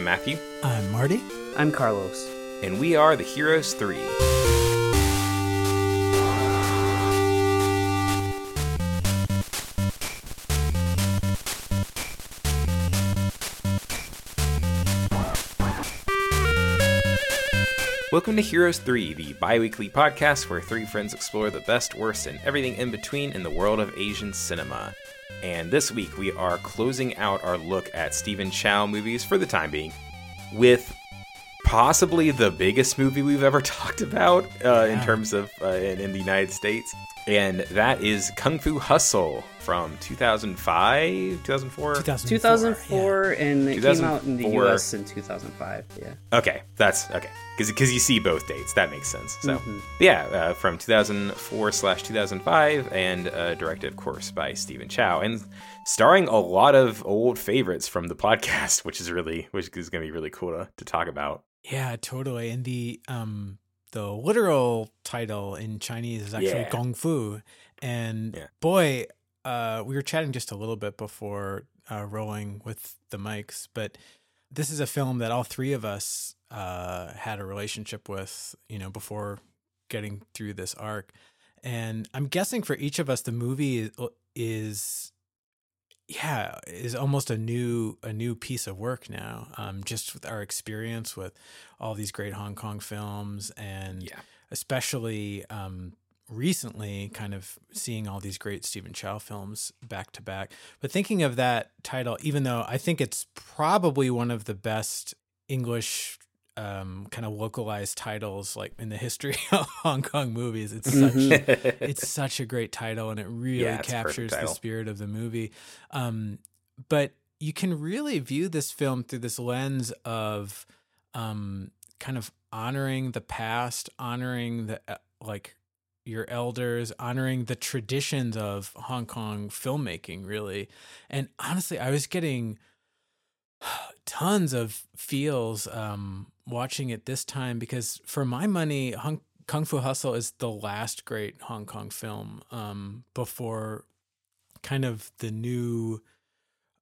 I'm Matthew. I'm Marty. I'm Carlos. And we are the Heroes 3. Welcome to Heroes 3, the bi weekly podcast where three friends explore the best, worst, and everything in between in the world of Asian cinema. And this week we are closing out our look at Stephen Chow movies for the time being with possibly the biggest movie we've ever talked about uh, in terms of uh, in, in, the United States, and that is Kung Fu Hustle from 2005, 2004, 2004, 2004 yeah. and it 2004. came out in the U.S. in 2005. Yeah. Okay, that's okay because because you see both dates, that makes sense. So mm-hmm. yeah, uh, from 2004 slash 2005, and uh, directed, of course, by Stephen Chow, and starring a lot of old favorites from the podcast, which is really which is going to be really cool to, to talk about. Yeah, totally. And the um the literal title in Chinese is actually yeah. Gong Fu. And yeah. boy, uh we were chatting just a little bit before uh rolling with the mics, but this is a film that all three of us uh had a relationship with, you know, before getting through this arc. And I'm guessing for each of us the movie is yeah is almost a new a new piece of work now um, just with our experience with all these great hong kong films and yeah. especially um, recently kind of seeing all these great stephen chow films back to back but thinking of that title even though i think it's probably one of the best english um, kind of localized titles like in the history of Hong Kong movies. It's such mm-hmm. it's such a great title and it really yeah, captures the spirit of the movie. Um, but you can really view this film through this lens of um, kind of honoring the past, honoring the uh, like your elders, honoring the traditions of Hong Kong filmmaking, really. And honestly, I was getting tons of feels um, watching it this time because for my money, Hung, Kung Fu Hustle is the last great Hong Kong film um, before kind of the new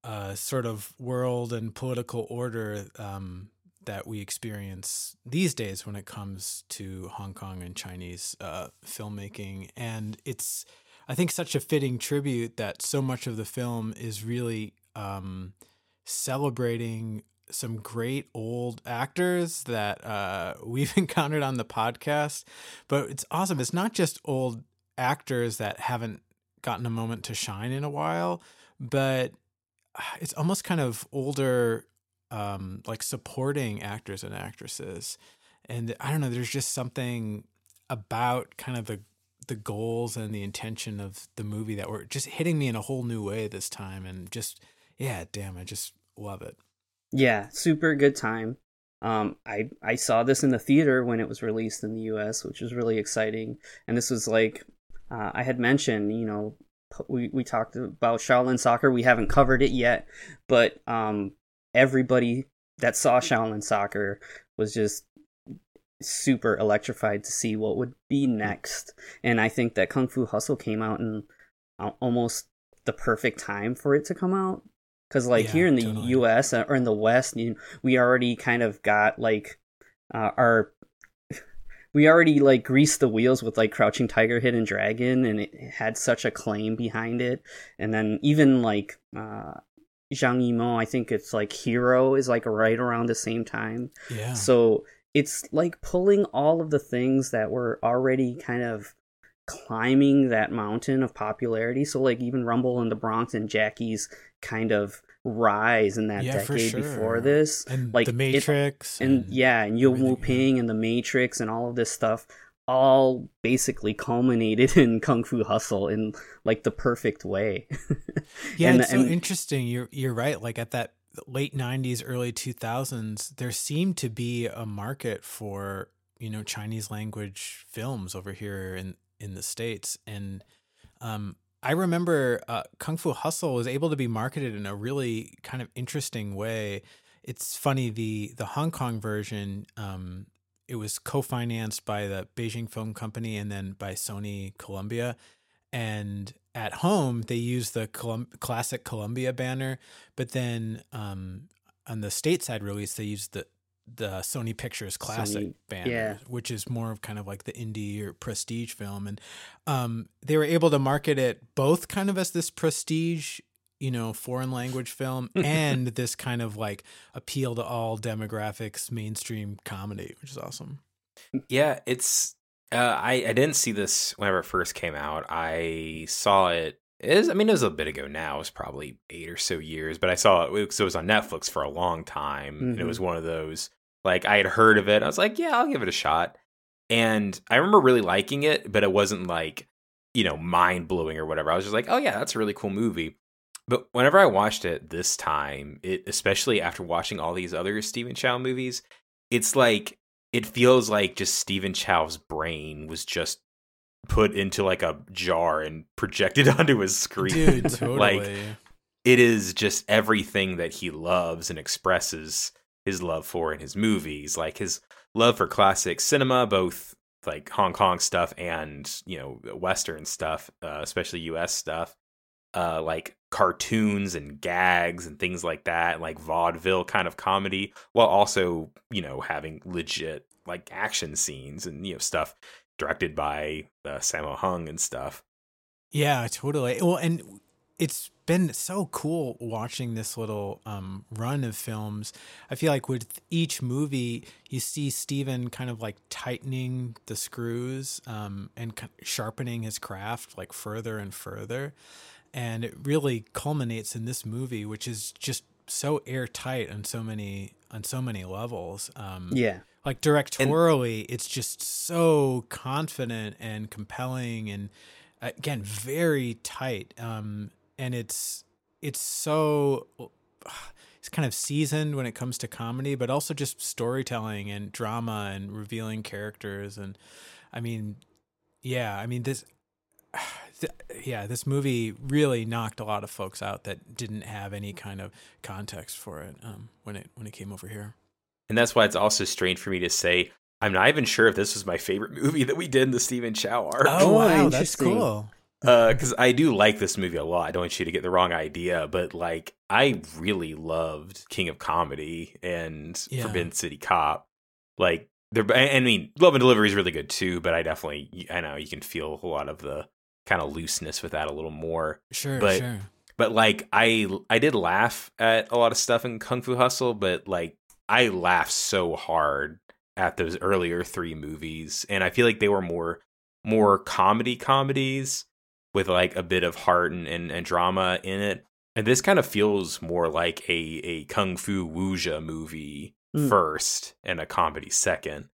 uh, sort of world and political order um, that we experience these days when it comes to Hong Kong and Chinese uh, filmmaking. And it's, I think, such a fitting tribute that so much of the film is really um, celebrating some great old actors that uh, we've encountered on the podcast. But it's awesome. It's not just old actors that haven't gotten a moment to shine in a while, but it's almost kind of older, um, like supporting actors and actresses. And I don't know, there's just something about kind of the the goals and the intention of the movie that were just hitting me in a whole new way this time and just yeah damn i just love it yeah, super good time. Um, I I saw this in the theater when it was released in the U.S., which was really exciting. And this was like uh, I had mentioned, you know, we we talked about Shaolin Soccer. We haven't covered it yet, but um, everybody that saw Shaolin Soccer was just super electrified to see what would be next. And I think that Kung Fu Hustle came out in almost the perfect time for it to come out because like yeah, here in the totally. us uh, or in the west you know, we already kind of got like uh, our we already like greased the wheels with like crouching tiger hidden dragon and it had such a claim behind it and then even like uh Zhang Yimou, I think it's like Hero is like right around the same time. Yeah. So it's like pulling all of the things that were already kind of climbing that mountain of popularity. So like even Rumble in the Bronx and Jackie's kind of rise in that yeah, decade sure. before this. And like the Matrix. It, and, and, yeah, and Yuen Woo-ping yeah. and the Matrix and all of this stuff all basically culminated in Kung Fu Hustle in like the perfect way. yeah, and, it's and, so interesting. You're you're right. Like at that late 90s early 2000s there seemed to be a market for you know chinese language films over here in in the states and um I remember uh, Kung Fu Hustle was able to be marketed in a really kind of interesting way. It's funny the the Hong Kong version. Um, it was co-financed by the Beijing Film Company and then by Sony Columbia, and at home they used the Colum- classic Columbia banner. But then um, on the stateside release they used the the Sony Pictures Classic Sony, banner, yeah. which is more of kind of like the indie or prestige film, and um, they were able to market it both kind of as this prestige, you know, foreign language film, and this kind of like appeal to all demographics, mainstream comedy, which is awesome. Yeah, it's. Uh, I I didn't see this whenever it first came out. I saw it it is, I mean, it was a bit ago now. It was probably eight or so years, but I saw it. So it was on Netflix for a long time, mm-hmm. and it was mm-hmm. one of those like I had heard of it. I was like, yeah, I'll give it a shot. And I remember really liking it, but it wasn't like, you know, mind blowing or whatever. I was just like, oh yeah, that's a really cool movie. But whenever I watched it this time, it especially after watching all these other Stephen Chow movies, it's like it feels like just Stephen Chow's brain was just put into like a jar and projected onto his screen. Dude, totally. like it is just everything that he loves and expresses his love for in his movies, like his love for classic cinema, both like Hong Kong stuff and you know Western stuff, uh, especially U.S. stuff, uh, like cartoons and gags and things like that, like vaudeville kind of comedy, while also you know having legit like action scenes and you know stuff directed by uh, Sammo Hung and stuff. Yeah, totally. Well, and it's been so cool watching this little um, run of films. I feel like with each movie, you see Stephen kind of like tightening the screws um, and sharpening his craft like further and further. And it really culminates in this movie, which is just so airtight on so many on so many levels. Um, yeah, like directorially, and- it's just so confident and compelling, and again, very tight. Um, and it's it's so it's kind of seasoned when it comes to comedy, but also just storytelling and drama and revealing characters. And I mean, yeah, I mean this. Yeah, this movie really knocked a lot of folks out that didn't have any kind of context for it um, when it when it came over here. And that's why it's also strange for me to say I'm not even sure if this was my favorite movie that we did in the Stephen Chow arc. Oh, wow, that's cool because uh, I do like this movie a lot. I don't want you to get the wrong idea, but like I really loved King of Comedy and yeah. Forbidden City Cop. Like there, I mean, Love and Delivery is really good too, but I definitely, I know you can feel a lot of the kind of looseness with that a little more. Sure, but, sure. But like I, I did laugh at a lot of stuff in Kung Fu Hustle, but like I laughed so hard at those earlier three movies, and I feel like they were more more comedy comedies with like a bit of heart and, and, and drama in it. And this kind of feels more like a, a kung fu wuxia movie mm. first and a comedy second.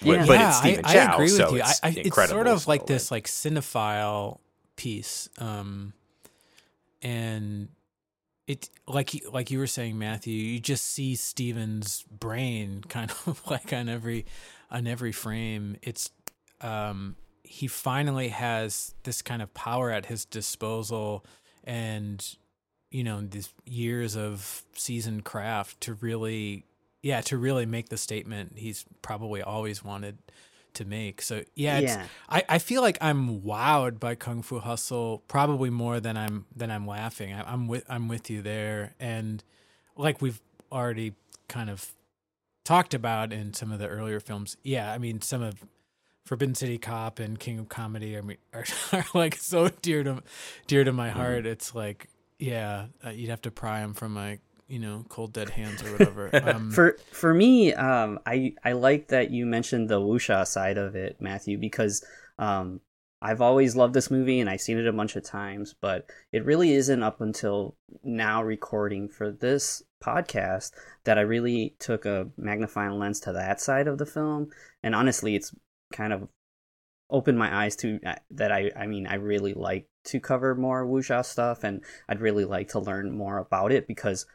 Yeah, but, yeah, I, Chow, I, agree with so you. It's, I, it's sort of like this like cinephile piece, um, and it like like you were saying, Matthew. You just see Stephen's brain kind of like on every on every frame. It's um, he finally has this kind of power at his disposal and you know these years of seasoned craft to really yeah to really make the statement he's probably always wanted to make so yeah, yeah. I, I feel like i'm wowed by kung fu hustle probably more than i'm than i'm laughing I, i'm with i'm with you there and like we've already kind of talked about in some of the earlier films yeah i mean some of Forbidden City Cop and King of Comedy are, are, are like so dear to dear to my heart. Mm. It's like, yeah, uh, you'd have to pry them from my you know cold dead hands or whatever. Um, for for me, um, I I like that you mentioned the wuxia side of it, Matthew, because um, I've always loved this movie and I've seen it a bunch of times, but it really isn't up until now recording for this podcast that I really took a magnifying lens to that side of the film. And honestly, it's kind of opened my eyes to uh, that I I mean I really like to cover more wuxia stuff and I'd really like to learn more about it because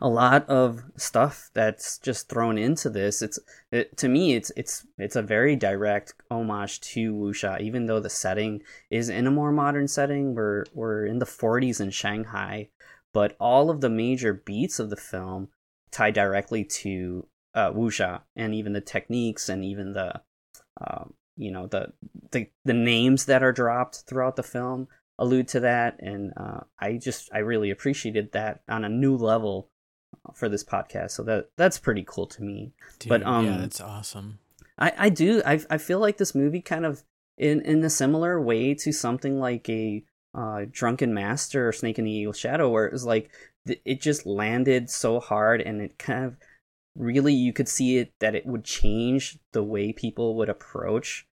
a lot of stuff that's just thrown into this. It's it, to me it's it's it's a very direct homage to wuxia even though the setting is in a more modern setting we're we're in the 40s in Shanghai but all of the major beats of the film tie directly to uh, wuxia and even the techniques and even the um, you know the, the the names that are dropped throughout the film allude to that, and uh, I just I really appreciated that on a new level for this podcast. So that that's pretty cool to me. Dude, but um, yeah, that's awesome. I I do I I feel like this movie kind of in in a similar way to something like a uh, Drunken Master or Snake in the Eagle Shadow, where it was like it just landed so hard and it kind of really you could see it that it would change the way people would approach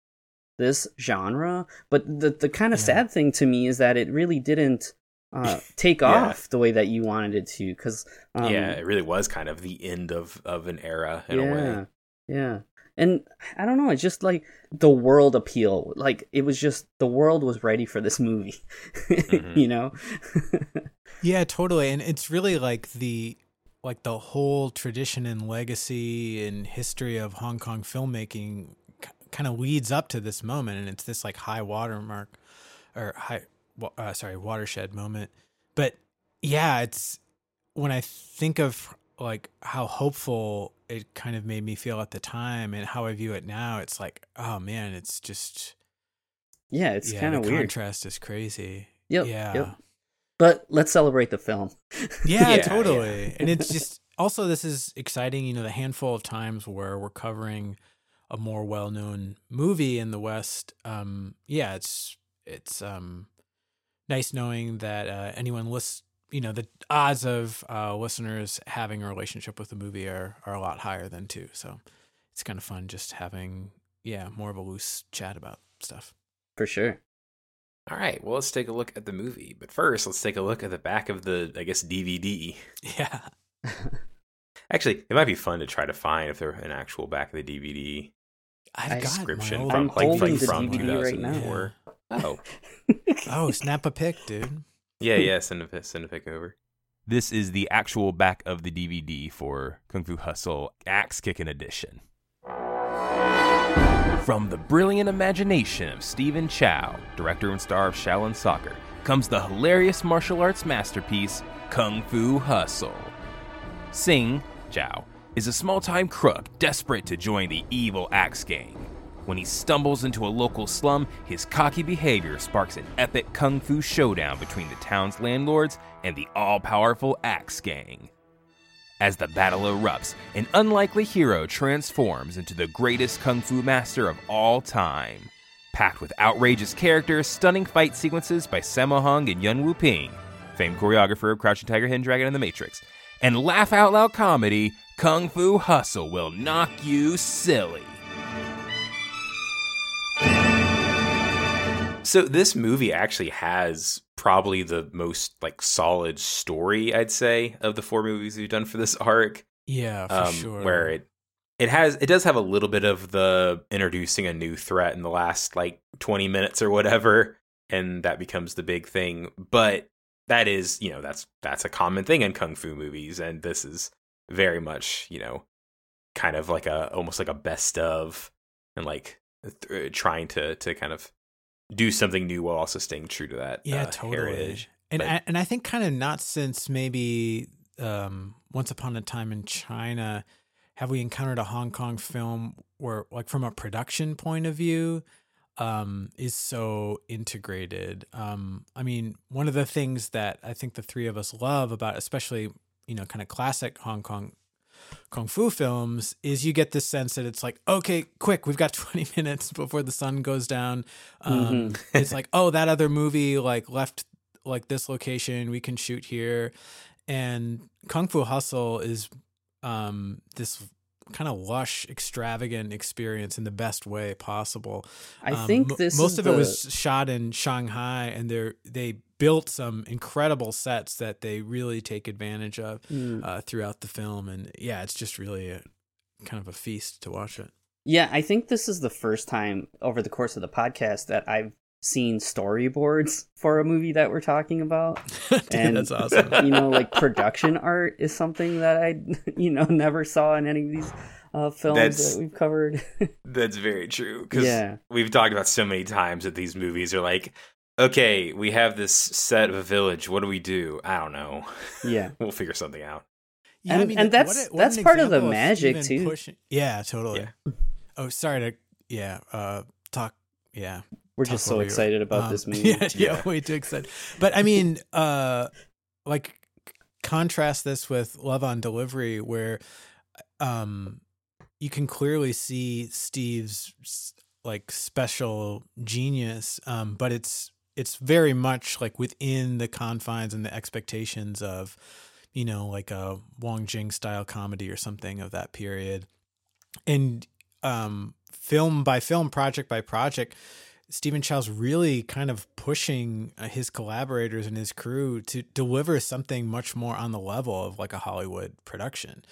this genre. But the the kind of yeah. sad thing to me is that it really didn't uh, take yeah. off the way that you wanted it to. Because um, yeah, it really was kind of the end of of an era in yeah, a way. Yeah, and I don't know. It's just like the world appeal. Like it was just the world was ready for this movie. mm-hmm. you know. yeah, totally, and it's really like the like the whole tradition and legacy and history of Hong Kong filmmaking kind of leads up to this moment, and it's this like high watermark or high, uh, sorry, watershed moment. But yeah, it's when I think of like how hopeful it kind of made me feel at the time and how I view it now, it's like, oh man, it's just yeah, it's yeah, kind of weird. Contrast is crazy. Yep. Yeah. Yep. But let's celebrate the film. yeah, yeah, totally. Yeah. and it's just also this is exciting. You know, the handful of times where we're covering a more well-known movie in the West. Um, yeah, it's it's um, nice knowing that uh, anyone list you know the odds of uh, listeners having a relationship with the movie are are a lot higher than two. So it's kind of fun just having yeah more of a loose chat about stuff. For sure. All right, well, let's take a look at the movie. But first, let's take a look at the back of the, I guess, DVD. Yeah. Actually, it might be fun to try to find if there's an actual back of the DVD. I've description from like, like from 2004. Right oh. oh, snap a pic, dude. Yeah, yeah, send a send a pic over. This is the actual back of the DVD for Kung Fu Hustle Axe Kicking Edition. From the brilliant imagination of Stephen Chow, director and star of Shaolin Soccer, comes the hilarious martial arts masterpiece Kung Fu Hustle. Sing, Chow, is a small time crook desperate to join the evil Axe Gang. When he stumbles into a local slum, his cocky behavior sparks an epic kung fu showdown between the town's landlords and the all powerful Axe Gang. As the battle erupts, an unlikely hero transforms into the greatest kung fu master of all time. Packed with outrageous characters, stunning fight sequences by Sammo Hung and Yuen Woo-ping, famed choreographer of Crouching Tiger, Hidden Dragon, and The Matrix, and laugh out loud comedy, Kung Fu Hustle will knock you silly. So this movie actually has probably the most like solid story, I'd say, of the four movies we've done for this arc. Yeah, for um, sure. Where it it has it does have a little bit of the introducing a new threat in the last like 20 minutes or whatever and that becomes the big thing but that is you know that's that's a common thing in kung fu movies and this is very much you know kind of like a almost like a best of and like th- trying to to kind of do something new while also staying true to that yeah uh, totally heritage. and I, and I think kind of not since maybe um, once upon a time in China have we encountered a Hong Kong film where like from a production point of view um, is so integrated um, I mean one of the things that I think the three of us love about especially you know kind of classic Hong Kong kung fu films is you get this sense that it's like okay quick we've got 20 minutes before the sun goes down um, mm-hmm. it's like oh that other movie like left like this location we can shoot here and kung fu hustle is um, this kind of lush, extravagant experience in the best way possible. I um, think this most of the... it was shot in Shanghai, and they they built some incredible sets that they really take advantage of mm. uh, throughout the film. And yeah, it's just really a kind of a feast to watch it. Yeah, I think this is the first time over the course of the podcast that I've seen storyboards for a movie that we're talking about. Dude, and that's awesome. you know, like production art is something that I, you know, never saw in any of these uh, films that's, that we've covered. that's very true. Because yeah. we've talked about so many times that these movies are like, okay, we have this set of a village. What do we do? I don't know. Yeah, we'll figure something out. Yeah, and, I mean, and that's what, what that's part of the magic too. Pushing, yeah, totally. Yeah. Oh, sorry to yeah uh, talk. Yeah, we're just so excited about um, this movie. Yeah, yeah, yeah, way too excited. But I mean, uh, like contrast this with Love on Delivery, where um, you can clearly see Steve's like special genius, um, but it's it's very much like within the confines and the expectations of you know like a Wong Jing style comedy or something of that period, and um, film by film, project by project. Stephen Chow's really kind of pushing uh, his collaborators and his crew to deliver something much more on the level of like a Hollywood production.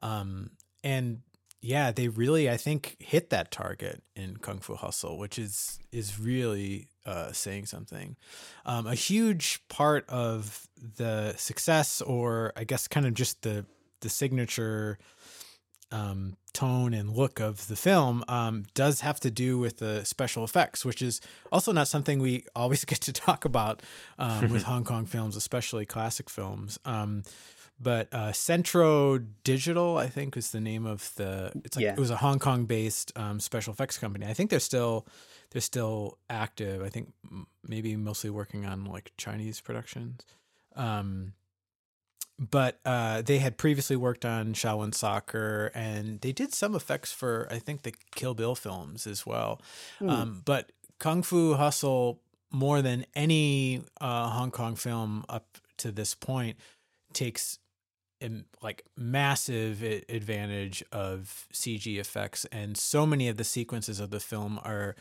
Um, and yeah, they really I think hit that target in Kung Fu Hustle, which is is really uh, saying something. Um, a huge part of the success, or I guess kind of just the the signature um, tone and look of the film um, does have to do with the special effects, which is also not something we always get to talk about um, with Hong Kong films, especially classic films. Um, but uh, Centro Digital, I think, is the name of the. It's like yeah. it was a Hong Kong based um, special effects company. I think they're still they're still active. I think maybe mostly working on like Chinese productions. Um, but uh, they had previously worked on Shaolin Soccer, and they did some effects for I think the Kill Bill films as well. Mm. Um, but Kung Fu Hustle, more than any uh, Hong Kong film up to this point, takes like massive advantage of CG effects, and so many of the sequences of the film are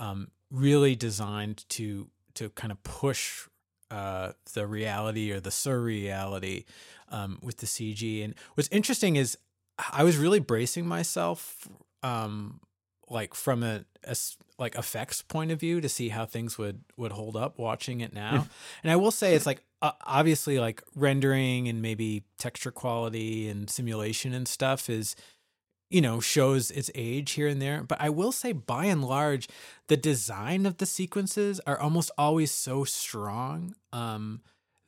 um, really designed to to kind of push uh, the reality or the surreality um, with the CG. And what's interesting is I was really bracing myself, um, like from a, a, like effects point of view, to see how things would would hold up watching it now. and I will say it's like uh, obviously like rendering and maybe texture quality and simulation and stuff is you know shows its age here and there. But i will say by and large the design of the sequences are almost always so strong um,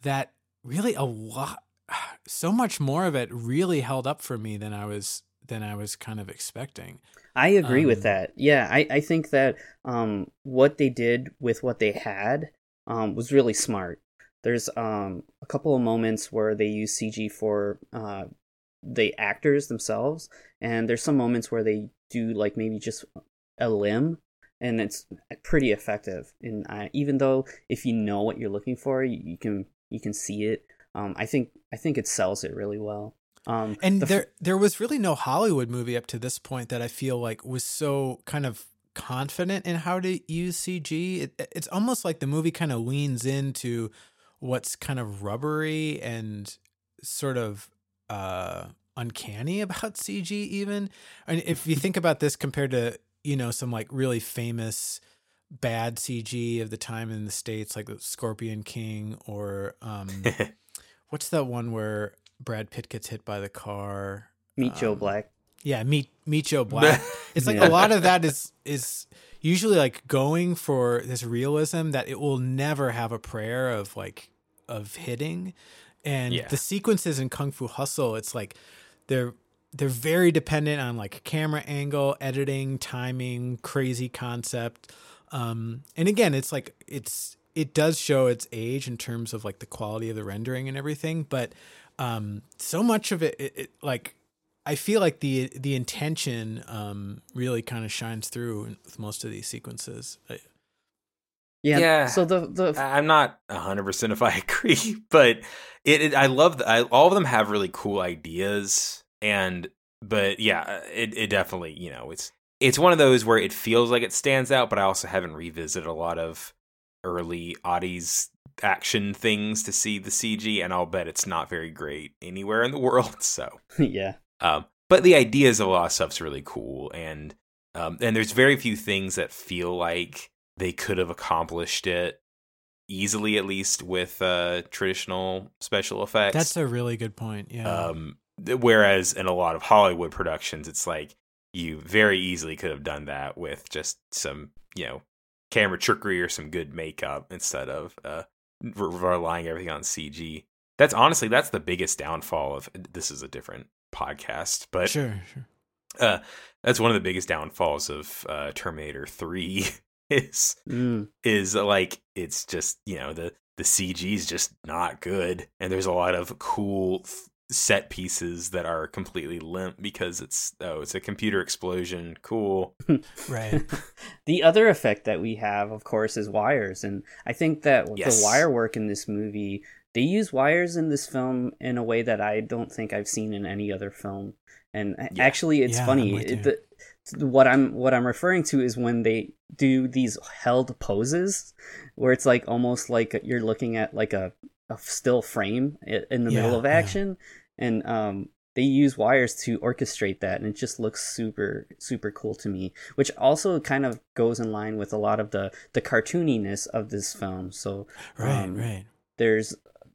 that really a lot so much more of it really held up for me than i was than i was kind of expecting. I agree um, with that. Yeah i, I think that um, what they did with what they had um, was really smart. There's um, a couple of moments where they use cg for uh, the actors themselves and there's some moments where they do like maybe just a limb and it's pretty effective. And I, even though if you know what you're looking for you, you can you can see it um, i think i think it sells it really well. Um, and the there there was really no hollywood movie up to this point that i feel like was so kind of confident in how to use cg it, it's almost like the movie kind of leans into what's kind of rubbery and sort of uh, uncanny about CG even. And if you think about this compared to, you know, some like really famous bad CG of the time in the States, like the Scorpion King or um what's that one where Brad Pitt gets hit by the car? Meet um, Joe Black. Yeah, meet meet Joe Black. it's like yeah. a lot of that is is usually like going for this realism that it will never have a prayer of like of hitting and yeah. the sequences in Kung Fu Hustle, it's like they're they're very dependent on like camera angle, editing, timing, crazy concept. Um, and again, it's like it's it does show its age in terms of like the quality of the rendering and everything, but um, so much of it, it, it like I feel like the the intention um, really kind of shines through with most of these sequences. Yeah. yeah. So the the I'm not 100 percent if I agree, but it, it I love the, I, all of them have really cool ideas and but yeah, it it definitely you know it's it's one of those where it feels like it stands out, but I also haven't revisited a lot of early Audie's action things to see the CG, and I'll bet it's not very great anywhere in the world. So yeah, um, but the ideas of a lot of stuff's really cool, and um, and there's very few things that feel like they could have accomplished it easily at least with uh traditional special effects. that's a really good point yeah. Um whereas in a lot of hollywood productions it's like you very easily could have done that with just some you know camera trickery or some good makeup instead of uh relying everything on cg that's honestly that's the biggest downfall of this is a different podcast but sure sure. uh that's one of the biggest downfalls of uh terminator 3 is mm. is like it's just you know the the CG is just not good, and there's a lot of cool set pieces that are completely limp because it's oh it's a computer explosion. Cool. Right. The other effect that we have of course is wires. And i think that yes. the wire work in this movie they use wires in this film in a way that i don't think i've seen in any other film. And yeah. actually it's yeah, funny. it, the, what i'm what i'm referring to is when they do these held poses where it's like almost like you're looking at like a a still frame in the yeah, middle of action. And um, they use wires to orchestrate that and it just looks super super cool to me which also kind of goes in line with a lot of the the cartooniness of this film. So right um, right. there's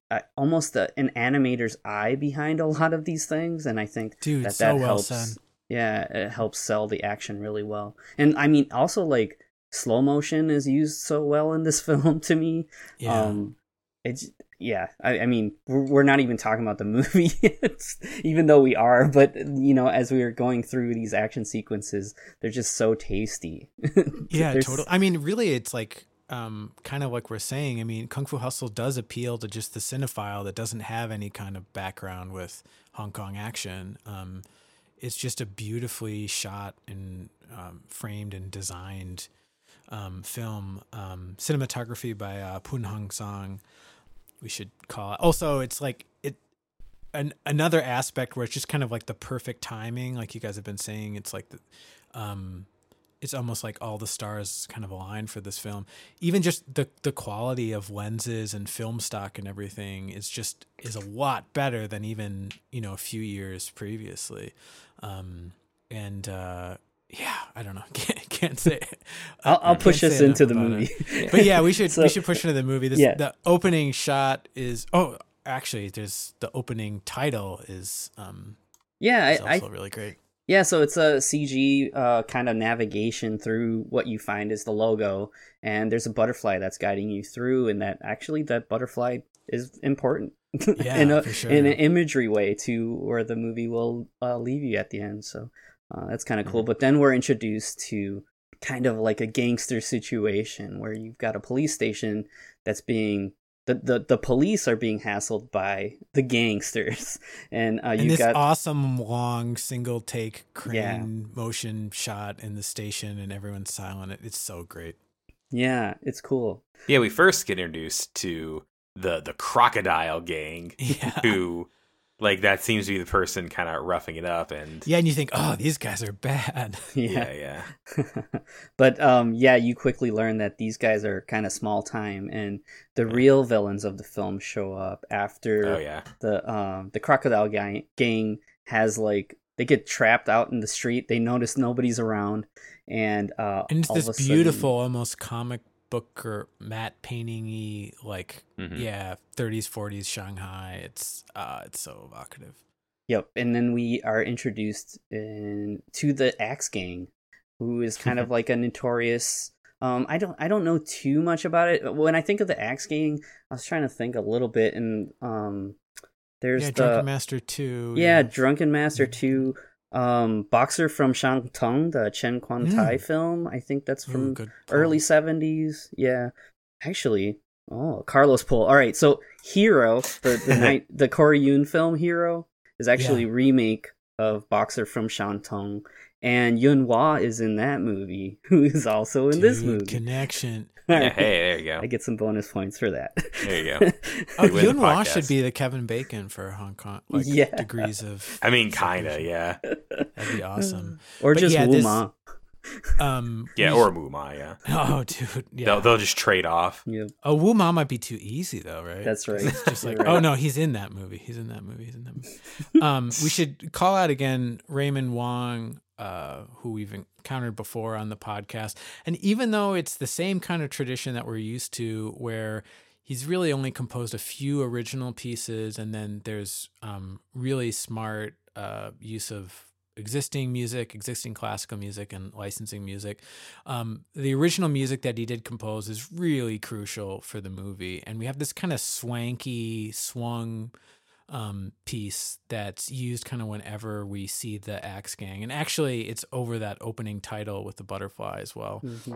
uh, almost a, an animator's eye behind a lot of these things and i think Dude, that so that well helps yeah it helps sell the action really well. And i mean also like slow motion is used so well in this film to me yeah. um it's yeah, I, I mean, we're, we're, not even talking about the movie, even though we are. But you know, as we are going through these action sequences, they're just so tasty. yeah, totally. I mean, really, it's like um, kind of like we're saying. I mean, Kung Fu Hustle does appeal to just the cinephile that doesn't have any kind of background with Hong Kong action. Um, it's just a beautifully shot and um, framed and designed um, film. Um, cinematography by uh, Poon Hang-sang we should call it. Also, it's like it an another aspect where it's just kind of like the perfect timing, like you guys have been saying. It's like the, um, it's almost like all the stars kind of aligned for this film. Even just the the quality of lenses and film stock and everything is just is a lot better than even you know a few years previously. Um, and uh, yeah, I don't know. Can't, can't say. I'll, I'll push us into the movie. but yeah, we should so, we should push into the movie. This, yeah. The opening shot is oh, actually, there's the opening title is um. Yeah, is I, also I, really great. Yeah, so it's a CG uh, kind of navigation through what you find is the logo, and there's a butterfly that's guiding you through, and that actually that butterfly is important yeah, in a sure. in an imagery way to where the movie will uh, leave you at the end. So uh, that's kind of cool. Mm-hmm. But then we're introduced to kind of like a gangster situation where you've got a police station that's being the, the, the police are being hassled by the gangsters and uh you got this awesome long single take crane yeah. motion shot in the station and everyone's silent it's so great yeah it's cool yeah we first get introduced to the the crocodile gang yeah. who like that seems to be the person kind of roughing it up and yeah and you think oh these guys are bad yeah yeah, yeah. but um yeah you quickly learn that these guys are kind of small time and the yeah. real villains of the film show up after oh yeah the um the crocodile gang, gang has like they get trapped out in the street they notice nobody's around and uh and it's this beautiful sudden, almost comic book or matte paintingy like mm-hmm. yeah 30s 40s shanghai it's uh it's so evocative yep and then we are introduced in to the axe gang who is kind of like a notorious um i don't i don't know too much about it when i think of the axe gang i was trying to think a little bit and um there's yeah, the drunken master 2 yeah, yeah. drunken master mm-hmm. 2 um boxer from Shantung, the Chen Kuan-tai mm. film. I think that's from Ooh, early seventies. Yeah, actually, oh Carlos Pole. All right, so Hero, the the night the Corey Yuen film Hero is actually yeah. remake of Boxer from Shantung, and Yuen Wah is in that movie, who is also in Dude, this movie. Connection. Yeah, hey, there you go. I get some bonus points for that. There you go. oh, Yuen Wah should be the Kevin Bacon for Hong Kong. Like yeah. degrees of. I mean, kinda, yeah. That'd be awesome. Or but just yeah, Wu Ma. Um, yeah, or Wu Ma, yeah. Oh, dude, yeah. They'll, they'll just trade off. Yeah. Oh, Wu Ma might be too easy though, right? That's right. It's just like, right. oh no, he's in that movie. He's in that movie. He's in that movie. um, we should call out again Raymond Wong uh, who we've encountered before on the podcast. And even though it's the same kind of tradition that we're used to, where he's really only composed a few original pieces, and then there's um, really smart uh, use of existing music, existing classical music, and licensing music. Um, the original music that he did compose is really crucial for the movie, and we have this kind of swanky swung um, piece that's used kind of whenever we see the Axe Gang, and actually, it's over that opening title with the butterfly as well. Mm-hmm.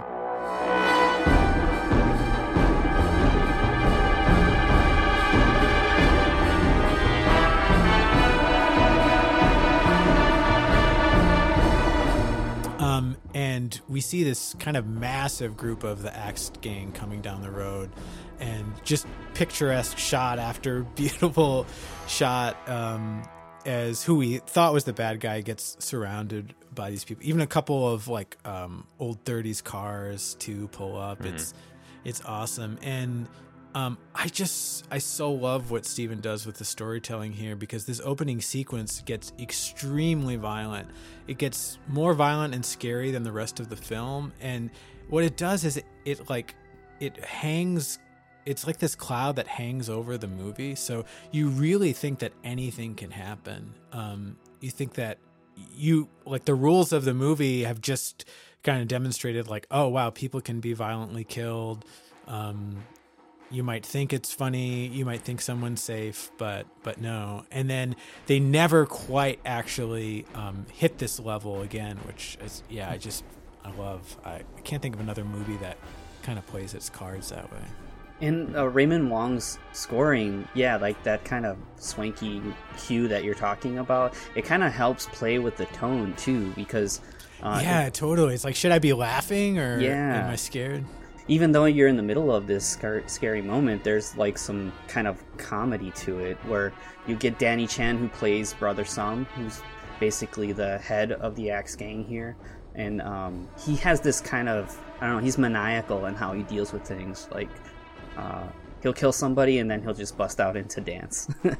Um, and we see this kind of massive group of the Axe gang coming down the road, and just picturesque shot after beautiful shot um, as who we thought was the bad guy gets surrounded by these people. Even a couple of like um, old 30s cars to pull up. Mm-hmm. It's it's awesome and um, I just I so love what Stephen does with the storytelling here because this opening sequence gets extremely violent. It gets more violent and scary than the rest of the film, and what it does is it, it like it hangs. It's like this cloud that hangs over the movie, so you really think that anything can happen. Um, you think that you like the rules of the movie have just kind of demonstrated like, oh wow, people can be violently killed. Um, you might think it's funny you might think someone's safe but but no and then they never quite actually um, hit this level again which is yeah i just i love I, I can't think of another movie that kind of plays its cards that way in uh, Raymond Wong's scoring, yeah, like that kind of swanky cue that you're talking about, it kind of helps play with the tone too, because uh, yeah, it, totally. It's like, should I be laughing or yeah. am I scared? Even though you're in the middle of this scary moment, there's like some kind of comedy to it where you get Danny Chan who plays Brother Sum, who's basically the head of the Axe Gang here, and um, he has this kind of I don't know, he's maniacal in how he deals with things. Like uh, he'll kill somebody and then he'll just bust out into dance. yeah,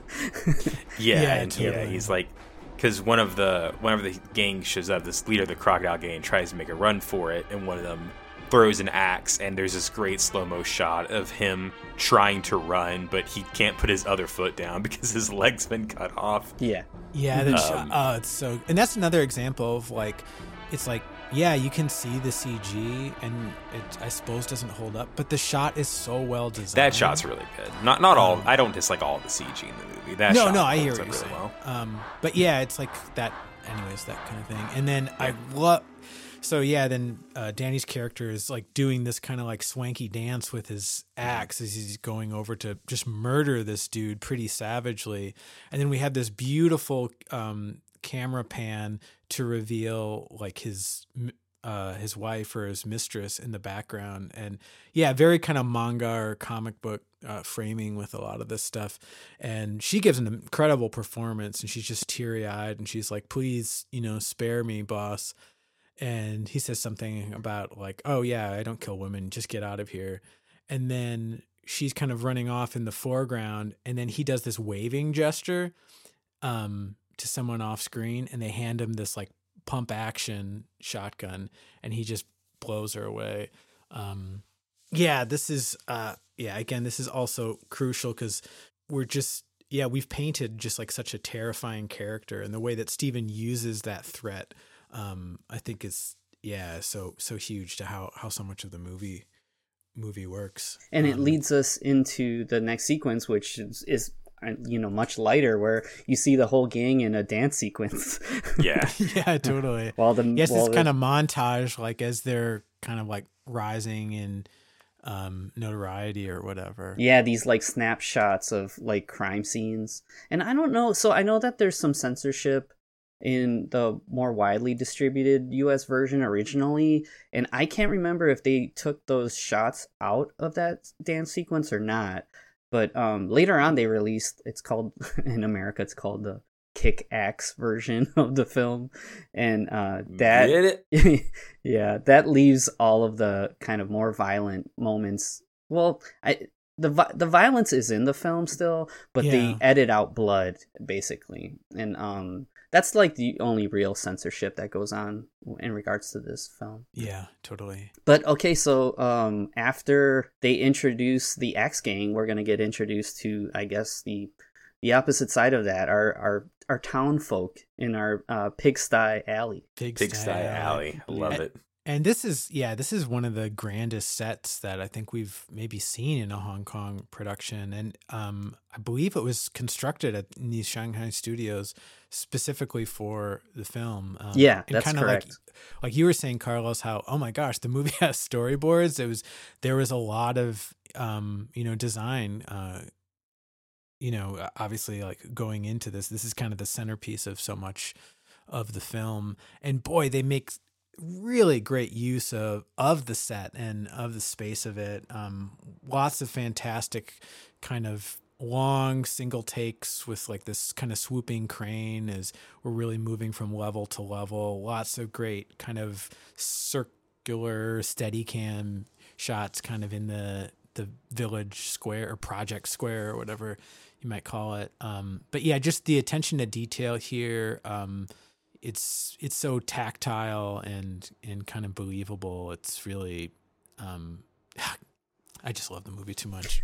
yeah, and, totally. yeah, he's like because one of the whenever the gang shows up, this leader of the crocodile gang tries to make a run for it, and one of them throws an axe, and there's this great slow mo shot of him trying to run, but he can't put his other foot down because his leg's been cut off. Yeah, yeah. Um, shot, oh, it's so, and that's another example of like, it's like, yeah, you can see the CG, and it I suppose doesn't hold up, but the shot is so well designed. That shot's really good. Not not all. Um, I don't dislike all the CG in the movie. That no, no, I hear you're really. Well. Um, but yeah, it's like that. Anyways, that kind of thing. And then yeah. I love so yeah, then uh, Danny's character is like doing this kind of like swanky dance with his axe as he's going over to just murder this dude pretty savagely, and then we have this beautiful um, camera pan to reveal like his uh, his wife or his mistress in the background, and yeah, very kind of manga or comic book uh, framing with a lot of this stuff. And she gives an incredible performance, and she's just teary eyed, and she's like, "Please, you know, spare me, boss." And he says something about like, "Oh yeah, I don't kill women, just get out of here." And then she's kind of running off in the foreground, and then he does this waving gesture um, to someone off screen, and they hand him this like pump action shotgun, and he just blows her away. Um, yeah, this is uh, yeah. Again, this is also crucial because we're just yeah we've painted just like such a terrifying character, and the way that Stephen uses that threat um, I think is yeah so so huge to how how so much of the movie movie works. And um, it leads us into the next sequence, which is, is uh, you know much lighter where you see the whole gang in a dance sequence. Yeah. Yeah totally. While the yes this kind of montage like as they're kind of like rising in um notoriety or whatever. Yeah these like snapshots of like crime scenes. And i don't know so i know that there's some censorship in the more widely distributed US version originally. And I can't remember if they took those shots out of that dance sequence or not. But um, later on, they released it's called in America, it's called the Kick Axe version of the film. And uh, that, yeah, that leaves all of the kind of more violent moments. Well, I, the the violence is in the film still, but yeah. they edit out blood basically, and um, that's like the only real censorship that goes on in regards to this film. Yeah, totally. But okay, so um, after they introduce the Axe Gang, we're gonna get introduced to, I guess the the opposite side of that, our our our town folk in our uh, pigsty alley. Pigsty, pigsty alley. alley. I love and, it. And this is yeah, this is one of the grandest sets that I think we've maybe seen in a Hong Kong production, and um, I believe it was constructed at these Shanghai studios specifically for the film. Um, yeah, that's correct. Like, like you were saying, Carlos, how oh my gosh, the movie has storyboards. It was there was a lot of um, you know design. Uh, you know, obviously, like going into this, this is kind of the centerpiece of so much of the film. And boy, they make really great use of of the set and of the space of it. Um, lots of fantastic kind of long single takes with like this kind of swooping crane as we're really moving from level to level. Lots of great kind of circular steady cam shots kind of in the the village square or project square or whatever you might call it. Um, but yeah, just the attention to detail here. Um, it's it's so tactile and and kind of believable. It's really um I just love the movie too much.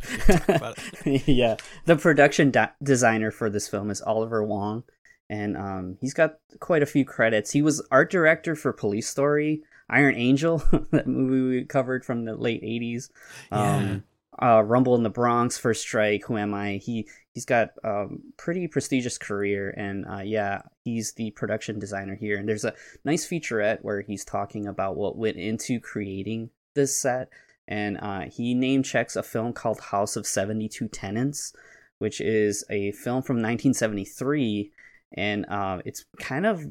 yeah, the production da- designer for this film is Oliver Wong, and um, he's got quite a few credits. He was art director for Police Story, Iron Angel, that movie we covered from the late '80s. Um, yeah. uh, Rumble in the Bronx, First Strike, Who Am I? He he's got a um, pretty prestigious career and uh, yeah he's the production designer here. And there's a nice featurette where he's talking about what went into creating this set. And uh, he name checks a film called house of 72 tenants which is a film from 1973 and uh, it's kind of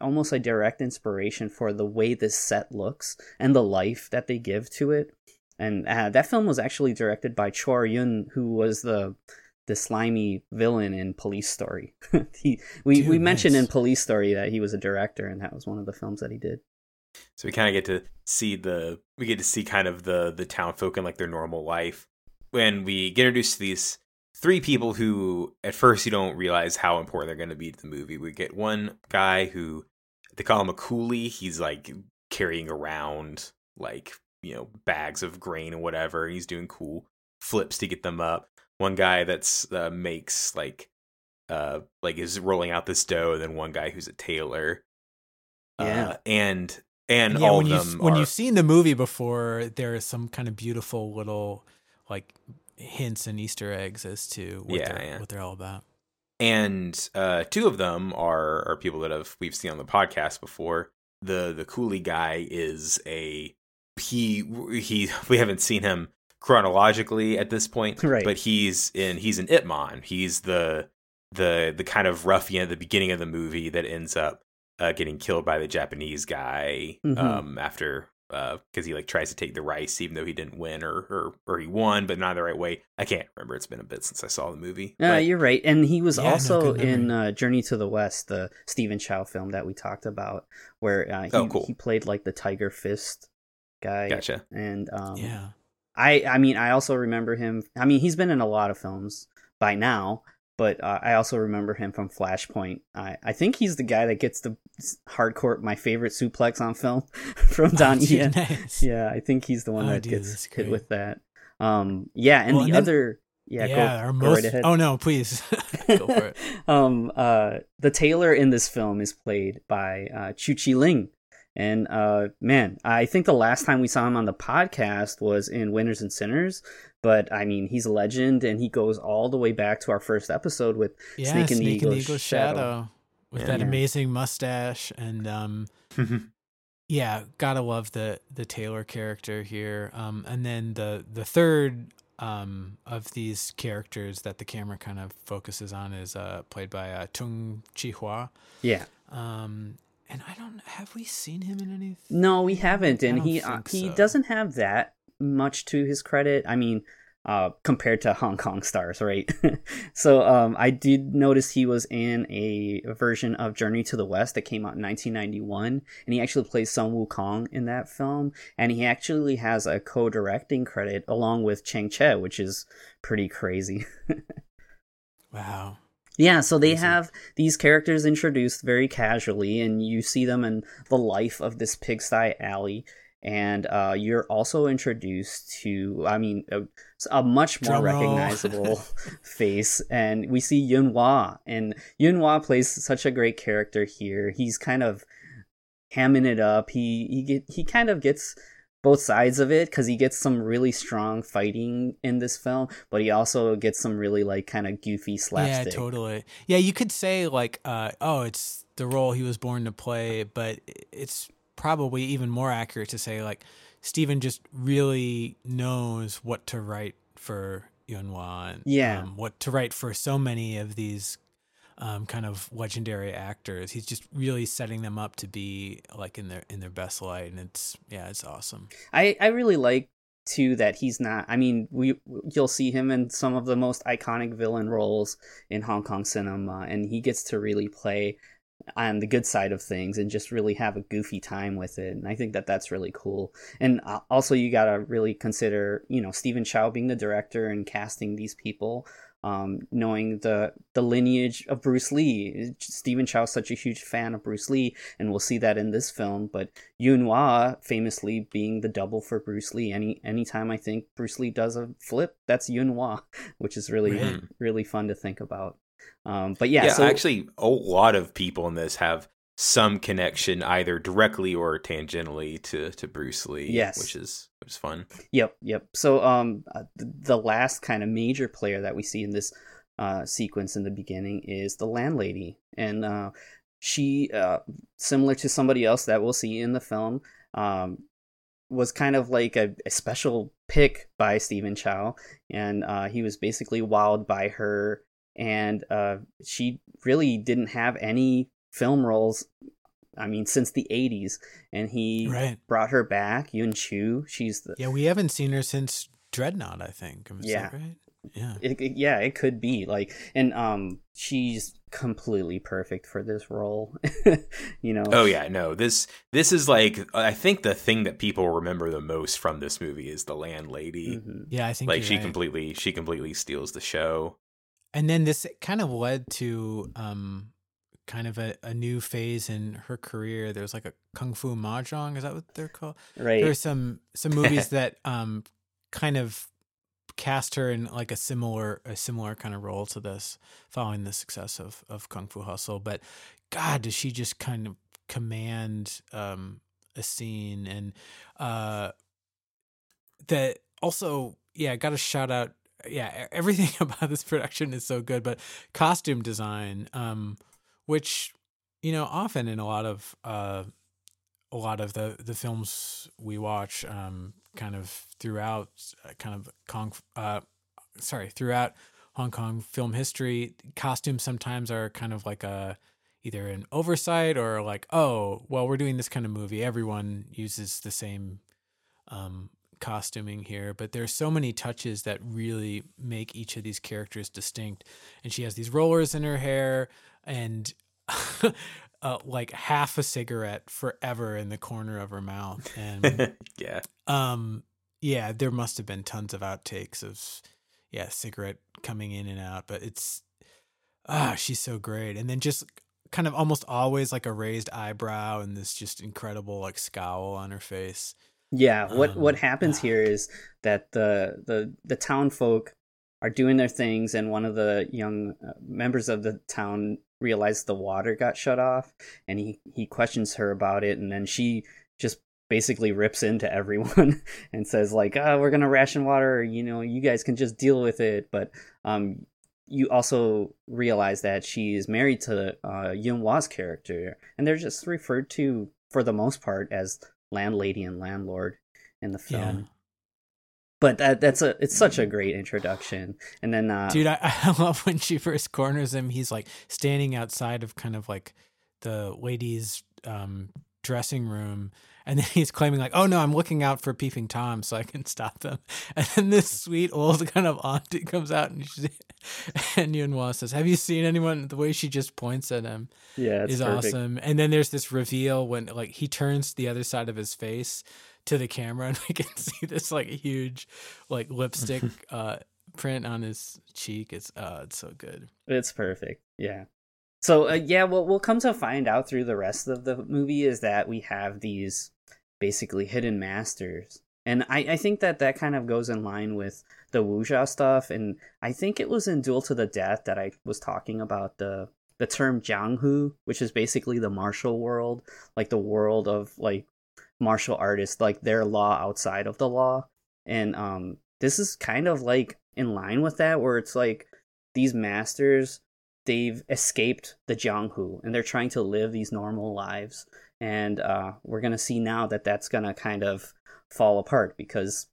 almost a direct inspiration for the way this set looks and the life that they give to it. And uh, that film was actually directed by Chor Yuen, who was the the slimy villain in Police Story. he we, Dude, we mentioned nice. in Police Story that he was a director, and that was one of the films that he did. So we kind of get to see the we get to see kind of the the town folk and like their normal life when we get introduced to these three people who at first you don't realize how important they're going to be to the movie. We get one guy who they call him a coolie. He's like carrying around like you know bags of grain and whatever. And he's doing cool flips to get them up one guy that's uh, makes like uh like is rolling out this dough and then one guy who's a tailor. Yeah. uh, and and yeah, all when of them you, when you've seen the movie before there is some kind of beautiful little like hints and easter eggs as to what, yeah, they're, yeah. what they're all about. And uh two of them are are people that have we've seen on the podcast before. The the coolie guy is a he he we haven't seen him chronologically at this point, right. but he's in he's in Ip Man. He's the the the kind of ruffian at the beginning of the movie that ends up uh, getting killed by the Japanese guy mm-hmm. um, after because uh, he like tries to take the rice even though he didn't win or or, or he won but not the right way. I can't remember. It's been a bit since I saw the movie. Yeah, uh, you're right. And he was yeah, also no, in uh, Journey to the West, the Stephen Chow film that we talked about, where uh, he, oh, cool. he played like the Tiger Fist guy. Gotcha. And um, yeah, I I mean I also remember him. I mean he's been in a lot of films by now, but uh, I also remember him from Flashpoint. I I think he's the guy that gets the hardcore my favorite suplex on film from Don oh, Nice. Yeah, I think he's the one oh, that dude, gets hit with that. Um, yeah, and well, the and other. Yeah, yeah, go, most, right Oh no, please go for it. um, uh, the tailor in this film is played by uh, Chu Chi Ling, and uh, man, I think the last time we saw him on the podcast was in Winners and Sinners. But I mean, he's a legend, and he goes all the way back to our first episode with yeah, Snake and the Eagle's, Eagle Shadow. Shadow. with yeah. that amazing mustache and um, yeah, gotta love the the tailor character here. Um, and then the the third um, of these characters that the camera kind of focuses on is uh, played by uh, Tung Chi Hua. Yeah. Um, and I don't have we seen him in anything? No, we haven't, and he uh, he so. doesn't have that much to his credit. I mean, uh, compared to Hong Kong stars, right? so um, I did notice he was in a version of Journey to the West that came out in 1991, and he actually plays Sun Wukong in that film, and he actually has a co-directing credit along with Chang Cheh, which is pretty crazy. wow. Yeah, so they have these characters introduced very casually, and you see them in the life of this pigsty alley. And uh, you're also introduced to, I mean, a, a much more recognizable face. And we see Wah, and Wah plays such a great character here. He's kind of hamming it up. He he get he kind of gets both sides of it because he gets some really strong fighting in this film, but he also gets some really like kind of goofy slapstick. Yeah, totally. Yeah, you could say like, uh, oh, it's the role he was born to play, but it's probably even more accurate to say like Stephen just really knows what to write for Yuen-wah and yeah. Um, what to write for so many of these um, kind of legendary actors. He's just really setting them up to be like in their in their best light, and it's yeah, it's awesome. I I really like too that he's not. I mean, we you'll see him in some of the most iconic villain roles in Hong Kong cinema, and he gets to really play on the good side of things and just really have a goofy time with it. And I think that that's really cool. And uh, also, you got to really consider, you know, Stephen Chow being the director and casting these people um, knowing the the lineage of Bruce Lee. Stephen Chow is such a huge fan of Bruce Lee, and we'll see that in this film. But Yuen-wah famously being the double for Bruce Lee. Any anytime I think Bruce Lee does a flip, that's Yuen-wah, which is really really fun to think about. Um, but yeah, yeah so, actually, a lot of people in this have some connection either directly or tangentially to to Bruce Lee. Yes, which is which is fun. Yep, yep. So um, uh, the last kind of major player that we see in this uh, sequence in the beginning is the landlady, and uh, she, uh, similar to somebody else that we'll see in the film, um, was kind of like a, a special pick by Stephen Chow, and uh, he was basically wowed by her, and uh, she really didn't have any film roles I mean, since the '80s, and he right. brought her back. Yuen Qiu, she's the yeah. We haven't seen her since Dreadnought, I think. Is yeah, right. Yeah, it, it, yeah, it could be like, and um, she's completely perfect for this role. you know. Oh yeah, no this this is like I think the thing that people remember the most from this movie is the landlady. Mm-hmm. Yeah, I think like she right. completely she completely steals the show. And then this kind of led to um kind of a, a new phase in her career. There's like a Kung Fu Mahjong, is that what they're called? Right. There's some some movies that um kind of cast her in like a similar a similar kind of role to this, following the success of of Kung Fu Hustle. But God, does she just kind of command um a scene and uh that also yeah, got to shout out yeah, everything about this production is so good, but costume design um which you know often in a lot of uh, a lot of the the films we watch um, kind of throughout uh, kind of Kong uh, sorry throughout Hong Kong film history costumes sometimes are kind of like a either an oversight or like oh well we're doing this kind of movie. Everyone uses the same um, costuming here. But there's so many touches that really make each of these characters distinct. And she has these rollers in her hair and uh, like half a cigarette forever in the corner of her mouth and yeah. um yeah there must have been tons of outtakes of yeah cigarette coming in and out but it's ah she's so great. And then just kind of almost always like a raised eyebrow and this just incredible like scowl on her face. Yeah what um, what happens here is that the the the town folk are doing their things and one of the young uh, members of the town realizes the water got shut off and he he questions her about it and then she just basically rips into everyone and says like oh we're gonna ration water you know you guys can just deal with it but um you also realize that she is married to uh, Yuen-wah's character, and they're just referred to for the most part as landlady and landlord in the film. But that that's a it's such a great introduction. And then uh dude I, I love when she first corners him he's like standing outside of kind of like the ladies um dressing room and then he's claiming like oh no i'm looking out for peeping tom so i can stop them. And then this sweet old kind of auntie comes out and she, and Yuen-wah says have you seen anyone? The way she just points at him yeah is perfect. awesome. And then there's this reveal when like he turns the other side of his face to the camera and we can see this like huge like lipstick uh print on his cheek. It's uh it's so good. It's perfect. Yeah. So uh, yeah what we'll come to find out through the rest of the movie is that we have these basically hidden masters. And I, I think that that kind of goes in line with the wuxia stuff. And i think it was in duel to the death that i was talking about the the term Jianghu, which is basically the martial world, like the world of like martial artists, like their law outside of the law. And um, this is kind of like in line with that, where it's like these masters they've escaped the Jianghu and they're trying to live these normal lives. And uh, we're gonna see now that that's gonna kind of fall apart because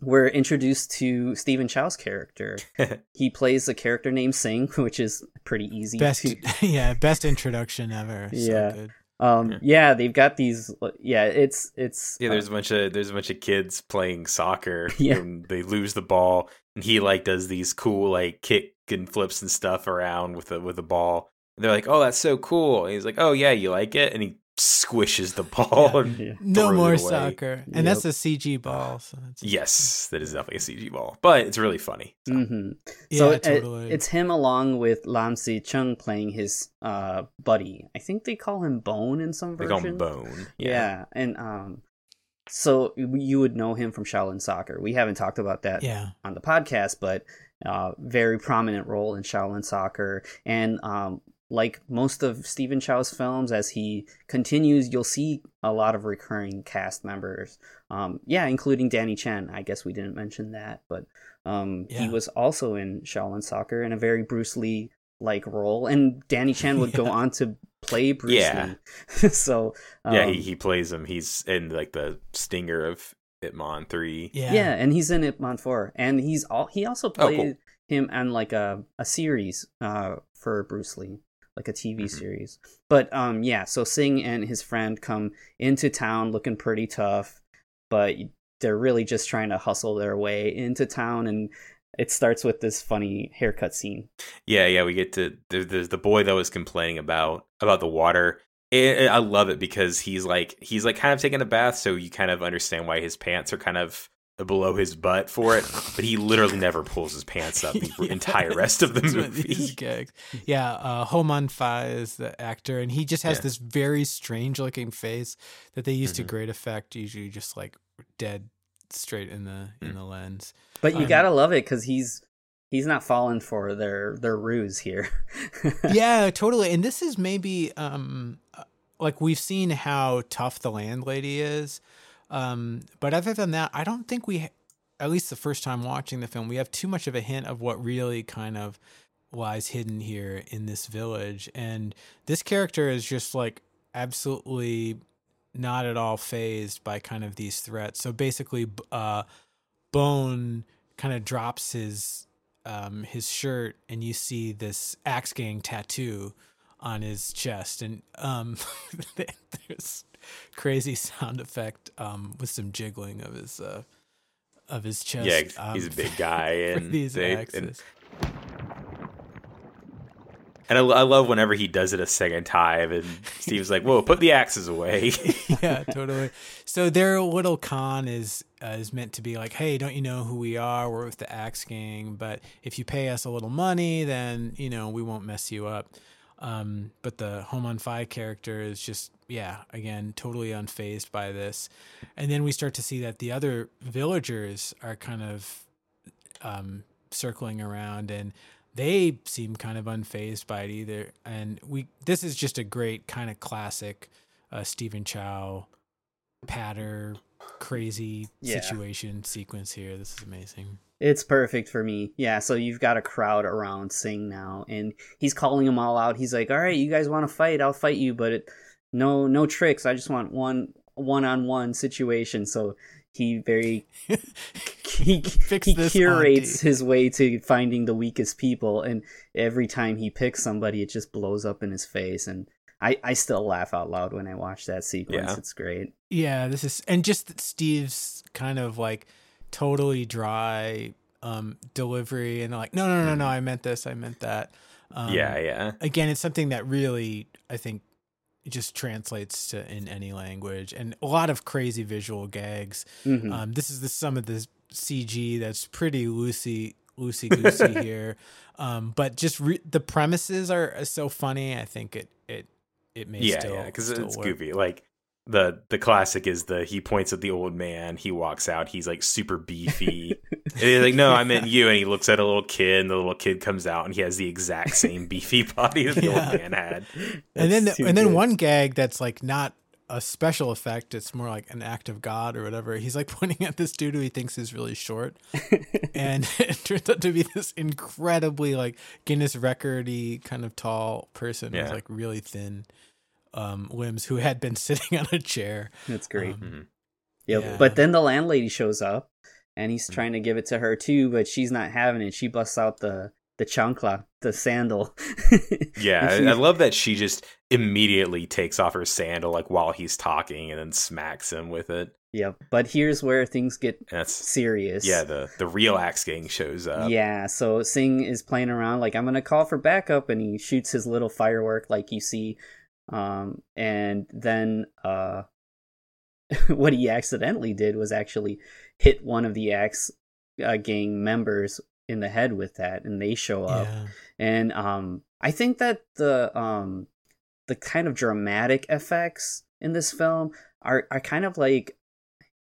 we're introduced to Stephen Chow's character. he plays a character named Sing, which is pretty easy. Best, to... yeah, best introduction ever. Yeah. So um, yeah. yeah. they've got these. Yeah, it's it's. Yeah, there's uh, a bunch of there's a bunch of kids playing soccer. Yeah, and they lose the ball, and he like does these cool like kick and flips and stuff around with the with the ball. And they're like, "Oh, that's so cool!" And he's like, "Oh yeah, you like it?" And he squishes the ball. Yeah. no more soccer, and yep. that's a CG ball. So yes, that is definitely a CG ball, but it's really funny. So, mm-hmm. so yeah, totally. it's him along with Lam Si Chung playing his uh, buddy. I think they call him Bone in some version. They call him Bone. Yeah, yeah. and um, so you would know him from Shaolin Soccer. We haven't talked about that yeah. on the podcast, but uh, very prominent role in Shaolin Soccer, and um, like most of Stephen Chow's films, as he continues, you'll see a lot of recurring cast members. Um, yeah, including Danny Chan. I guess we didn't mention that, but um, yeah. he was also in Shaolin Soccer in a very Bruce Lee like role, and Danny Chan would yeah. go on to play Bruce yeah. Lee. so um, yeah, he, um, he plays him. He's in like the stinger of Ip Man three. Yeah, yeah, and he's in Ip Man four, and he's all he also played. Oh, cool. Him on like a, a series uh, for Bruce Lee like a TV mm-hmm. series. But um yeah, so Sing and his friend come into town looking pretty tough, but they're really just trying to hustle their way into town and it starts with this funny haircut scene. Yeah, yeah, we get to there's the boy that was complaining about about the water. It, I love it because he's like he's like kind of taking a bath, so you kind of understand why his pants are kind of below his butt for it, but he literally never pulls his pants up the yeah, entire rest of the movie. Yeah, uh, Ho Man Fai is the actor, and he just has yeah. this very strange looking face that they use mm-hmm. to great effect. Usually, just like dead straight in the mm-hmm. in mm. the lens. But you um, gotta love it because he's he's not falling for their their ruse here. yeah, totally. And this is maybe um like we've seen how tough the landlady is um, but other than that, I don't think we, at least the first time watching the film, we have too much of a hint of what really kind of lies hidden here in this village. And this character is just like absolutely not at all phased by kind of these threats. So basically, uh, Bone kind of drops his um, his shirt, and you see this axe gang tattoo on his chest, and um, there's crazy sound effect um, with some jiggling of his uh, of his chest. Yeah, um, he's a big guy, and these they, axes. And, and I, I, love whenever he does it a second time, and Steve's like, "Whoa, put the axes away." yeah, totally. So their little con is uh, is meant to be like, "Hey, don't you know who we are? We're with the Axe Gang, but if you pay us a little money, then you know we won't mess you up." Um, but the Ho Man Fai character is just, yeah, again, totally unfazed by this. And then we start to see that the other villagers are kind of um, circling around and they seem kind of unfazed by it either. And we, this is just a great kind of classic uh, Stephen Chow patter, crazy yeah. situation sequence here. This is amazing. It's perfect for me. Yeah, so you've got a crowd around Sing now, and he's calling them all out. He's like, "All right, you guys want to fight? I'll fight you, but it, no, no tricks. I just want one one-on-one situation." So he very he, he curates his way to finding the weakest people, and every time he picks somebody, it just blows up in his face. And I I still laugh out loud when I watch that sequence. Yeah. It's great. Yeah, this is and just Steve's kind of like totally dry um, delivery and like, no, no, no, no, I meant this, I meant that. Um, yeah, yeah. Again, it's something that really, I think, just translates to in any language and a lot of crazy visual gags. Mm-hmm. Um, this is the some of the CG that's pretty loosey loosey goosey here, um, but just re- the premises are, so funny. I think it it it may yeah still yeah because it's work. goofy like the the classic is the he points at the old man he walks out he's like super beefy. And he's like no i meant you. And he looks at a little kid and the little kid comes out and he has the exact same beefy body that the yeah. old man had. And then and then one gag that's like not a special effect it's more like an act of god or whatever. He's like pointing at this dude who he thinks is really short. And it turns out to be this incredibly like guinness recordy kind of tall person yeah. who's like really thin um, limbs who had been sitting on a chair. That's great. Um, mm-hmm. Yep. Yeah. But then the landlady shows up and he's mm-hmm. trying to give it to her too, but she's not having it. She busts out the the chancla, the sandal. yeah, I, I love that she just immediately takes off her sandal like while he's talking and then smacks him with it. Yep. But here's where things get That's, serious. Yeah, the the real axe gang shows up. Yeah, so Sing is playing around like I'm gonna call for backup and he shoots his little firework like you see um, and then uh, what he accidentally did was actually hit one of the Axe uh, gang members in the head with that, and they show up. Yeah. And um, I think that the um, the kind of dramatic effects in this film are are kind of like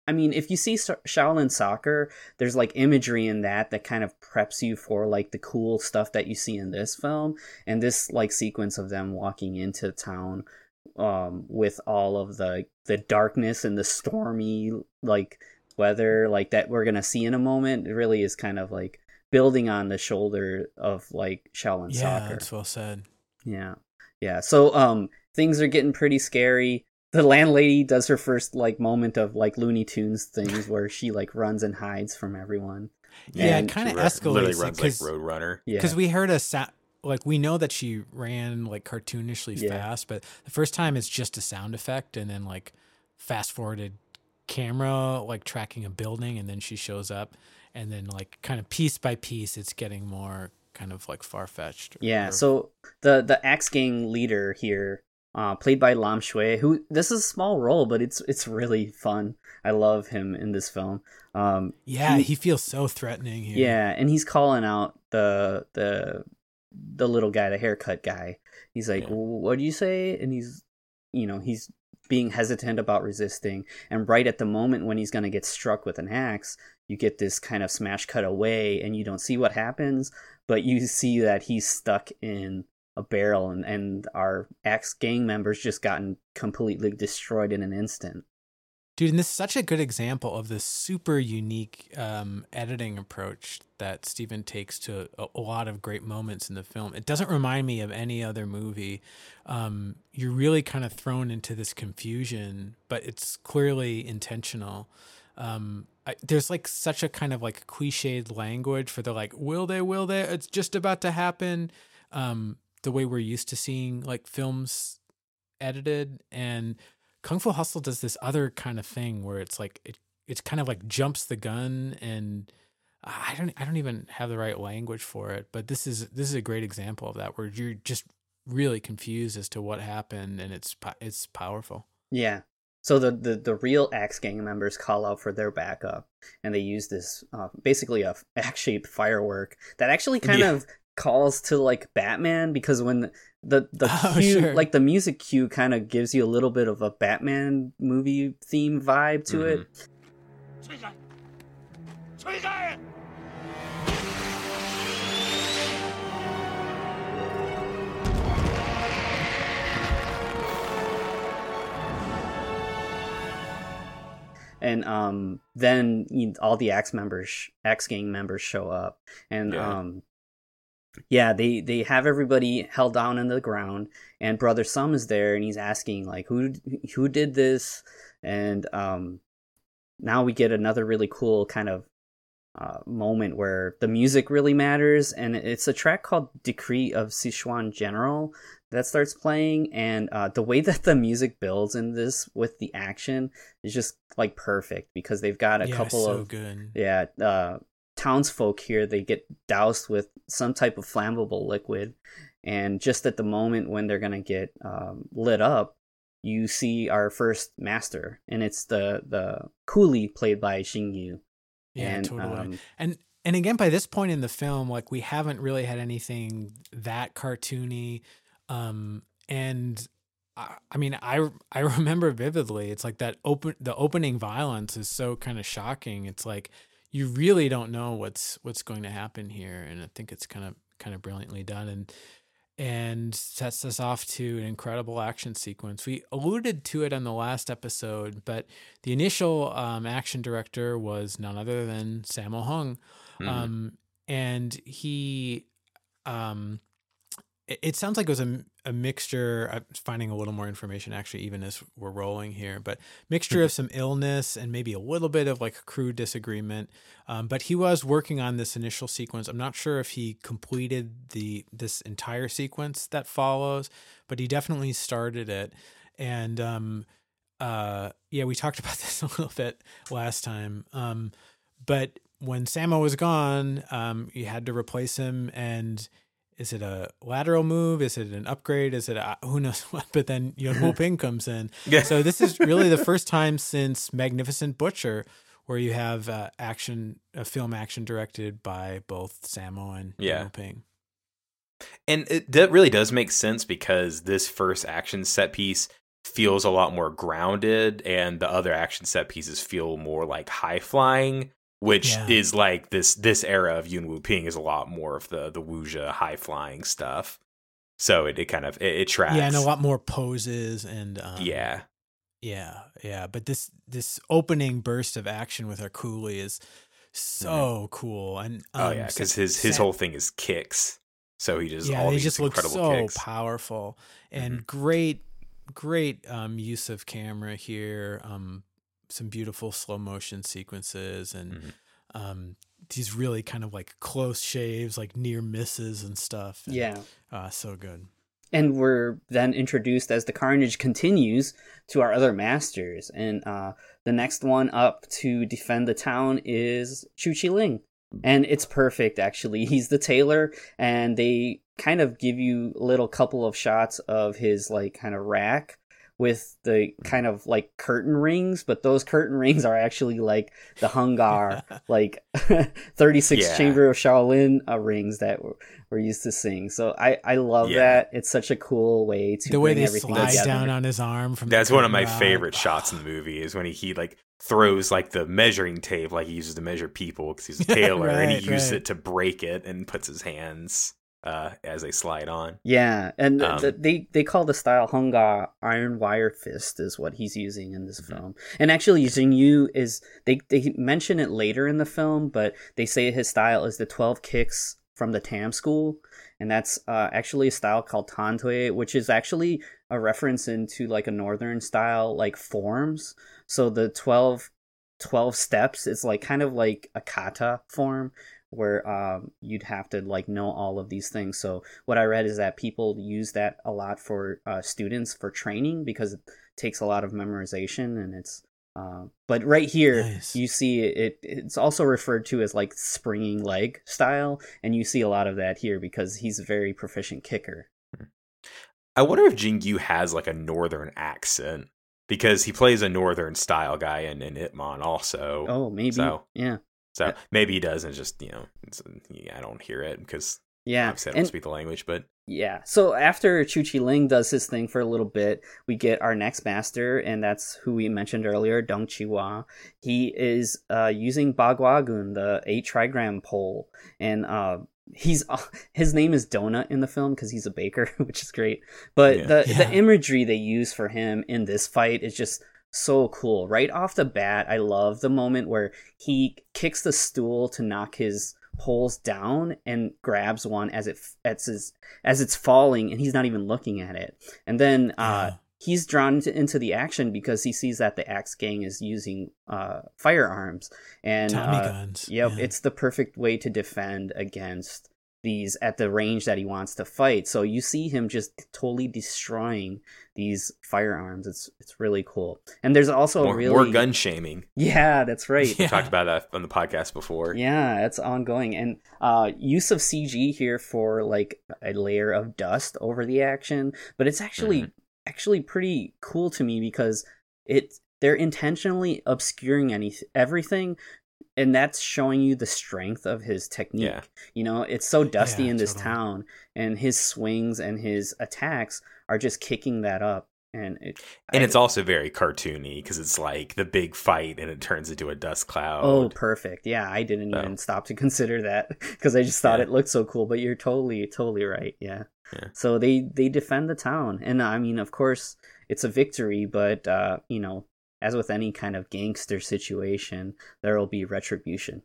I mean, if you see Shaolin Soccer, there's like imagery in that that kind of preps you for like the cool stuff that you see in this film, and this like sequence of them walking into town um, with all of the the darkness and the stormy like weather like that we're gonna see in a moment. It really is kind of like building on the shoulder of like Shaolin yeah, Soccer. Yeah, that's well said. Yeah, yeah. So um, things are getting pretty scary the landlady does her first like moment of like Looney Tunes things where she like runs and hides from everyone. Yeah, and it kind of escalates. Literally runs like Roadrunner. Yeah, because we heard a sound. Like we know that she ran like cartoonishly yeah. fast, but the first time it's just a sound effect, and then like fast forwarded camera like tracking a building, and then she shows up, and then like kind of piece by piece, it's getting more kind of like far fetched. Yeah. Or... So the the Axe Gang leader here uh, played by Lam Suet, who this is a small role, but it's it's really fun. I love him in this film. Um, yeah, he, he, feels so threatening. Here. Yeah, and he's calling out the the the little guy, the haircut guy. He's like, yeah. "What do you say?" And he's, you know, he's being hesitant about resisting. And right at the moment when he's gonna get struck with an axe, you get this kind of smash cut away, and you don't see what happens, but you see that he's stuck in a barrel and, and our axe gang members just gotten completely destroyed in an instant. Dude, and this is such a good example of the super unique um, editing approach that Stephen takes to a, a, lot of great moments in the film. It doesn't remind me of any other movie. Um, you're really kind of thrown into this confusion, but it's clearly intentional. Um, I, there's like such a kind of like cliched language for the like, will they, will they? It's just about to happen. Um, the way we're used to seeing like films edited and Kung Fu Hustle does this other kind of thing where it's like it it's kind of like jumps the gun and I don't I don't even have the right language for it, but this is this is a great example of that where you're just really confused as to what happened and it's it's powerful. Yeah. So the, the, the real Axe gang members call out for their backup, and they use this uh, basically a axe shaped firework that actually kind yeah. of calls to like Batman because when the the oh, cue, sure. like the music cue kind of gives you a little bit of a Batman movie theme vibe to mm-hmm. it. and um, then you know, all the Axe members, Axe gang members show up, and yeah. um, yeah, they they have everybody held down in the ground, and Brother Sum is there, and he's asking like, who who did this? And um, now we get another really cool kind of uh, moment where the music really matters, and it's a track called "Decree of Sichuan General" that starts playing, and uh, the way that the music builds in this with the action is just like perfect because they've got a yeah, couple so of good. yeah uh, townsfolk here they get doused with some type of flammable liquid and just at the moment when they're going to get um, lit up you see our first master and it's the the coolie played by Xing Yu yeah and, totally um, and and again by this point in the film like we haven't really had anything that cartoony um and I mean, I I remember vividly. It's like that open the opening violence is so kind of shocking. It's like you really don't know what's what's going to happen here, and I think it's kind of kind of brilliantly done and and sets us off to an incredible action sequence. We alluded to it on the last episode, but the initial um, action director was none other than Sammo Hung, mm-hmm. um, and he um, it, sounds like it was a, a mixture. I'm finding a little more information actually, even as we're rolling here, but mixture of some illness and maybe a little bit of like crew disagreement. Um, but he was working on this initial sequence. I'm not sure if he completed the this entire sequence that follows, but he definitely started it. And um, uh, yeah, we talked about this a little bit last time. Um, but when Sammo was gone, um, you had to replace him and is it a lateral move? Is it an upgrade? Is it a, who knows what? But then you know Woo-ping comes in. Yeah. So this is really the first time since Magnificent Butcher where you have uh, action, a film action directed by both Sammo and yeah. Woo-ping. And it that really does make sense because this first action set piece feels a lot more grounded, and the other action set pieces feel more like high flying which yeah. is like this this era of Yuen Woo-ping is a lot more of the the wuxia high flying stuff. So it, it kind of it, it, tracks. Yeah, and a lot more poses and um, yeah, yeah, yeah. But this this opening burst of action with our coolie is so mm-hmm. cool. And oh, um, oh yeah, because his his whole thing is kicks. So he just yeah, all he just looks so kicks. powerful and mm-hmm. great great um, use of camera here. Um, some beautiful slow motion sequences and mm-hmm. um, these really kind of like close shaves, like near misses and stuff. And, yeah, uh, so good. And we're then introduced as the carnage continues to our other masters, and uh, the next one up to defend the town is Chu Chi Ling, and it's perfect actually. He's the tailor, and they kind of give you a little couple of shots of his like kind of rack with the kind of like curtain rings, but those curtain rings are actually like the Hung Gar, like 36 yeah. Chamber of Shaolin uh, rings that we're, we're, used to seeing. So I, I love yeah. that. It's such a cool way to the way they slide together. down on his arm from That's one of my out. favorite shots in the movie is when he, he like throws like the measuring tape like he uses to measure people because he's a tailor right, and he uses it to break it and puts his hands uh, as they slide on. Yeah, and um, the, they they call the style Hung Gar Iron Wire Fist is what he's using in this mm-hmm. film. And actually, Xing Yu is they they mention it later in the film, but they say his style is the twelve kicks from the Tam school, and that's uh, actually a style called Tan Tui, which is actually a reference into like a northern style like forms. So the 12, 12 steps is like kind of like a kata form where um, you'd have to like know all of these things. So what I read is that people use that a lot for uh, students for training because it takes a lot of memorization and it's. Uh, but right here, nice. you see it. It's also referred to as like springing leg style, and you see a lot of that here because he's a very proficient kicker. I wonder if Xing Yu has like a northern accent because he plays a northern style guy in, in Ip Man also. Oh, maybe. So, yeah. So maybe he does, and just you know, yeah, I don't hear it because yeah, obviously I don't and, speak the language. But yeah, so after Chu Chi Ling does his thing for a little bit, we get our next master, and that's who we mentioned earlier, Dong Chi He is uh, using Bagua Gun the eight trigram pole, and uh, he's uh, his name is Donut in the film because he's a baker, which is great. But yeah. the yeah. the imagery they use for him in this fight is just so cool. Right off the bat, I love the moment where he kicks the stool to knock his poles down and grabs one as it as his, as it's falling and he's not even looking at it. And then uh, he's drawn into, into, the action because he sees that the Axe Gang is using uh, firearms and Tommy uh, guns. Yep, yeah. it's the perfect way to defend against these at the range that he wants to fight. So you see him just totally destroying these firearms. It's it's really cool. And there's also more, really more gun shaming. Yeah, that's right. We talked about that on the podcast before. Yeah, it's ongoing. And uh, use of CG here for like a layer of dust over the action, but it's actually mm-hmm. actually pretty cool to me because it they're intentionally obscuring any everything and that's showing you the strength of his technique. Yeah. You know, it's so dusty yeah, in this totally. town, and his swings and his attacks are just kicking that up. and it, and I, it's also very cartoony because it's like the big fight and it turns into a dust cloud. Oh, perfect! Yeah, I didn't so. even stop to consider that because I just thought yeah. it looked so cool. But you're totally, totally right. Yeah. yeah. So they they defend the town, and I mean, of course, it's a victory, but uh, you know, as with any kind of gangster situation, there will be retribution.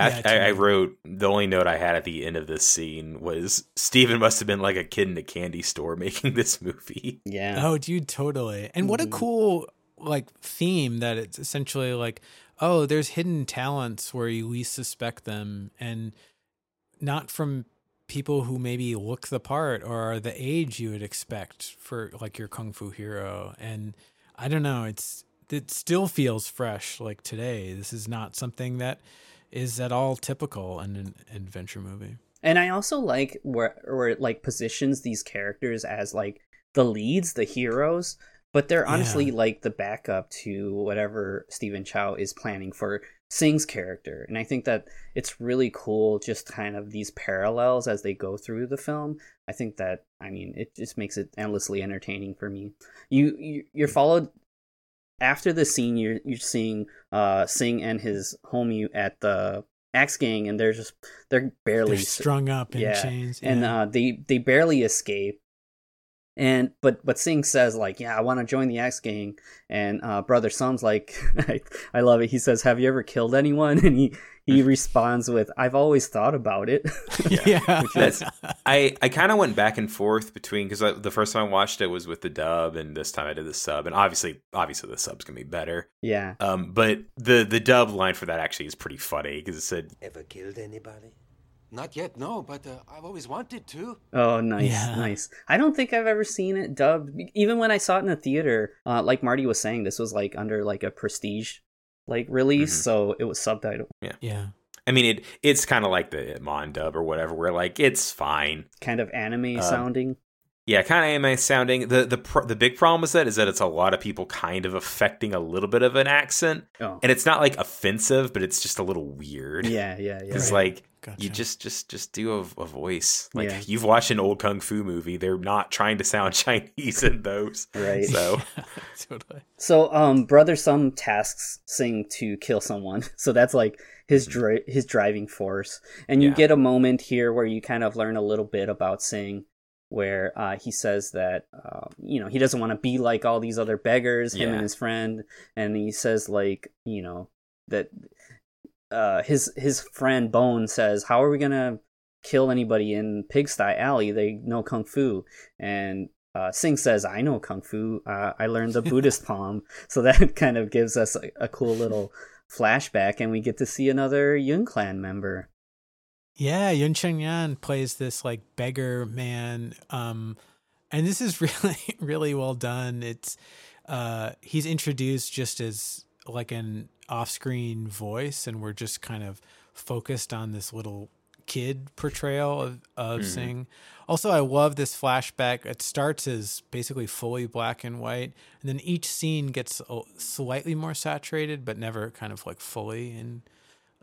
I, I, I, wrote the only note I had at the end of this scene was Stephen must have been like a kid in a candy store making this movie. Yeah. Oh, dude, totally. And mm-hmm. what a mm-hmm. cool like theme that it's essentially like, oh, there's hidden talents where you least suspect them, and not from people who maybe look the part or are the age you would expect for like your kung fu hero. And I don't know, it's it still feels fresh like today. This is not something that is at all typical in an adventure movie. And I also like where where it like positions these characters as like the leads, the heroes, but they're honestly yeah. like the backup to whatever Stephen Chow is planning for Sing's character. And I think that it's really cool just kind of these parallels as they go through the film. I think that I mean it just makes it endlessly entertaining for me. You, you you're followed after the scene, you're you're seeing uh Sing and his homie at the Axe Gang, and they're just they're barely they're strung up in yeah. chains, yeah. and uh, they they barely escape. And but but Sing says like, yeah, I want to join the Axe Gang, and uh, brother Sum's like, I, I love it. He says, "Have you ever killed anyone?" And he he responds with, "I've always thought about it." yeah, yeah. Is, I I kind of went back and forth between because the first time I watched it was with the dub, and this time I did the sub, and obviously obviously the sub's gonna be better. Yeah. Um, but the the dub line for that actually is pretty funny because it said, "Ever killed anybody?" Not yet, no, but uh, I've always wanted to. Oh, nice, yeah. nice. I don't think I've ever seen it dubbed. Even when I saw it in the theater, uh, like Marty was saying, this was like under like a prestige like release, mm-hmm. so it was subtitled. Yeah, yeah. I mean, it it's kind of like the Mon dub or whatever, where like it's fine, kind of anime uh, sounding. Yeah, kind of anime sounding. The the pr- the big problem with that is that it's a lot of people kind of affecting a little bit of an accent, oh. and it's not like offensive, but it's just a little weird. Yeah, yeah, yeah. It's right. like gotcha. you just just just do a, a voice. Like yeah. you've watched an old kung fu movie, they're not trying to sound Chinese in those, right? So, totally. So, um, brother, Sum tasks Sing to kill someone. So that's like his mm-hmm. dri- his driving force, and you yeah. get a moment here where you kind of learn a little bit about Sing where uh, he says that uh, you know he doesn't want to be like all these other beggars, him yeah. and his friend, and he says like you know that uh, his his friend Bone says, "How are we gonna kill anybody in Pigsty Alley? They know kung fu." And uh, Sing says, "I know kung fu. Uh, I learned the Buddhist palm." So that kind of gives us a, a cool little flashback, and we get to see another Yuen Clan member. Yeah, Yuen Cheung Yan plays this like beggar man. Um, and this is really, really well done. It's uh he's introduced just as like an off-screen voice, and we're just kind of focused on this little kid portrayal of, of. Sing. Also, I love this flashback. It starts as basically fully black and white, and then each scene gets slightly more saturated, but never kind of like fully in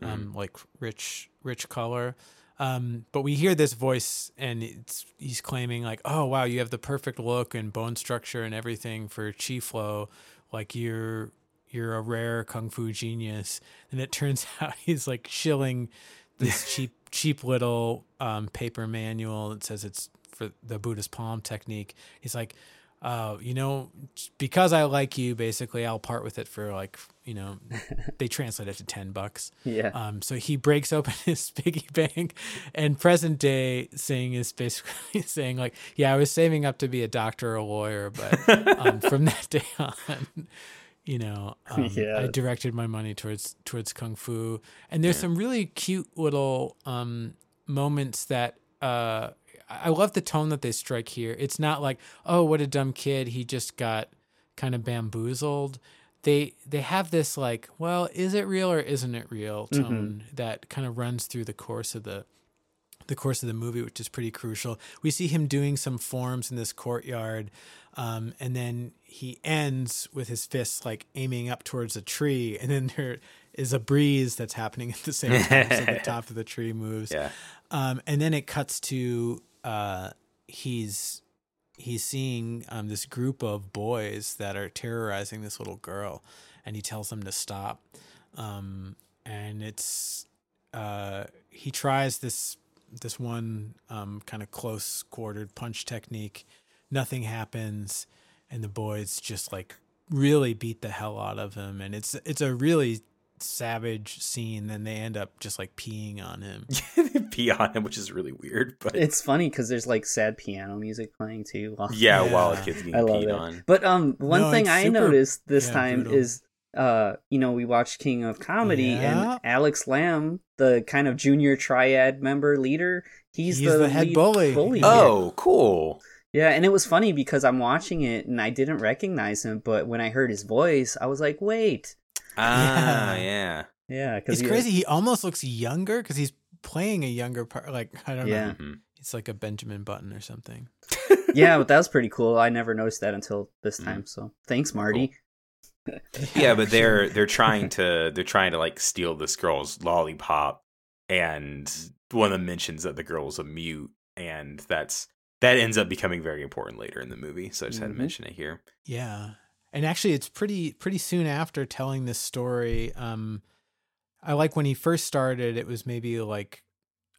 um, mm-hmm. like rich rich color. Um, but we hear this voice, and it's he's claiming like, "Oh wow, you have the perfect look and bone structure and everything for Chi Flow. Like you're you're a rare kung fu genius." And it turns out he's like shilling this cheap cheap little um, paper manual that says it's for the Buddhist palm technique. He's like, uh, you know, because I like you, basically, I'll part with it for like, you know, they translate it to 10 bucks. Yeah. Um, so he breaks open his piggy bank and present day Sing is basically saying like, yeah, I was saving up to be a doctor or a lawyer, but um, from that day on, you know, um, yeah. I directed my money towards, towards Kung Fu. And there's yeah. some really cute little, um, moments that, uh, I love the tone that they strike here. It's not like, oh, what a dumb kid. He just got kind of bamboozled. They they have this like, well, is it real or isn't it real mm-hmm. tone mm-hmm. that kind of runs through the course of the the course of the movie, which is pretty crucial. We see him doing some forms in this courtyard, um, and then he ends with his fists like aiming up towards a tree, and then there is a breeze that's happening at the same time, so the top of the tree moves. Yeah. Um, and then it cuts to uh, he's he's seeing um, this group of boys that are terrorizing this little girl, and he tells them to stop. Um, and it's uh, he tries this this one um, kind of close quartered punch technique. Nothing happens, and the boys just like really beat the hell out of him, and it's it's a really savage scene. Then they end up just like peeing on him. they pee on him, which is really weird. But it's funny because there's like sad piano music playing too. While, yeah, yeah, while the kids getting I love peed it. on. But um, one no, thing I super, noticed this yeah, time brutal. is uh, you know, we watched King of Comedy yeah. and Alex Lamb, the kind of junior triad member leader, he's, he's the, the, head bully. bully oh, cool. Yeah, and it was funny because I'm watching it and I didn't recognize him, but when I heard his voice, I was like, "Wait." Ah, yeah. Yeah, because it's crazy. He almost looks younger because he's playing a younger part. Like I don't yeah. know. Mm-hmm. It's like a Benjamin Button or something. yeah, but that was pretty cool. I never noticed that until this mm-hmm. time. So thanks, Marty. Cool yeah, but they're they're trying to they're trying to like steal this girl's lollipop, and one of them mentions that the girl's a mute, and that's that ends up becoming very important later in the movie. So I just mm-hmm. had to mm-hmm. mention it here. Yeah, and actually, it's pretty pretty soon after telling this story. Um, I like when he first started. It was maybe like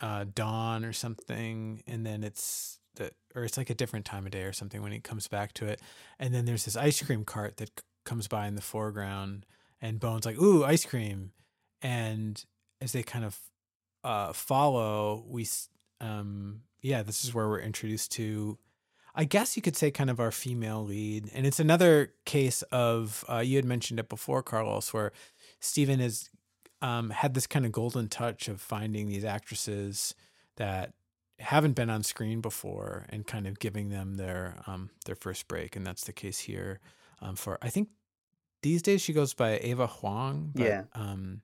uh, dawn or something, and then it's the or it's like a different time of day or something when he comes back to it, and then there's this ice cream cart that comes by in the foreground and Bones like, "Ooh, ice cream." And as they kind of uh, follow, we um yeah, this is where we're introduced to I guess you could say kind of our female lead. And it's another case of uh, you had mentioned it before, Carlos, where Stephen has um, had this kind of golden touch of finding these actresses that haven't been on screen before and kind of giving them their um, their first break. And that's the case here um, for I think these days she goes by Ava Huang. But, yeah. Um,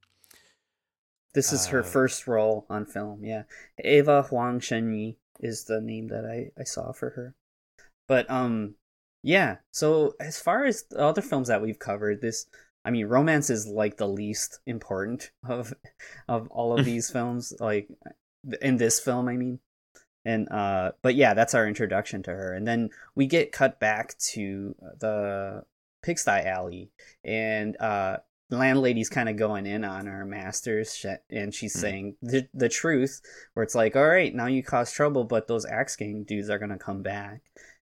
this is uh, her first role on film. Yeah, Ava Huang Shenyi is the name that I I saw for her. But um, yeah. So as far as the other films that we've covered, this I mean, romance is like the least important of of all of these films. Like in this film, I mean, and uh, but yeah, that's our introduction to her, and then we get cut back to the Pigsty Alley, and uh, landlady's kind of going in on her masters, and she's mm-hmm. saying the, the truth, where it's like, all right, now you cause trouble, but those Axe Gang dudes are gonna come back,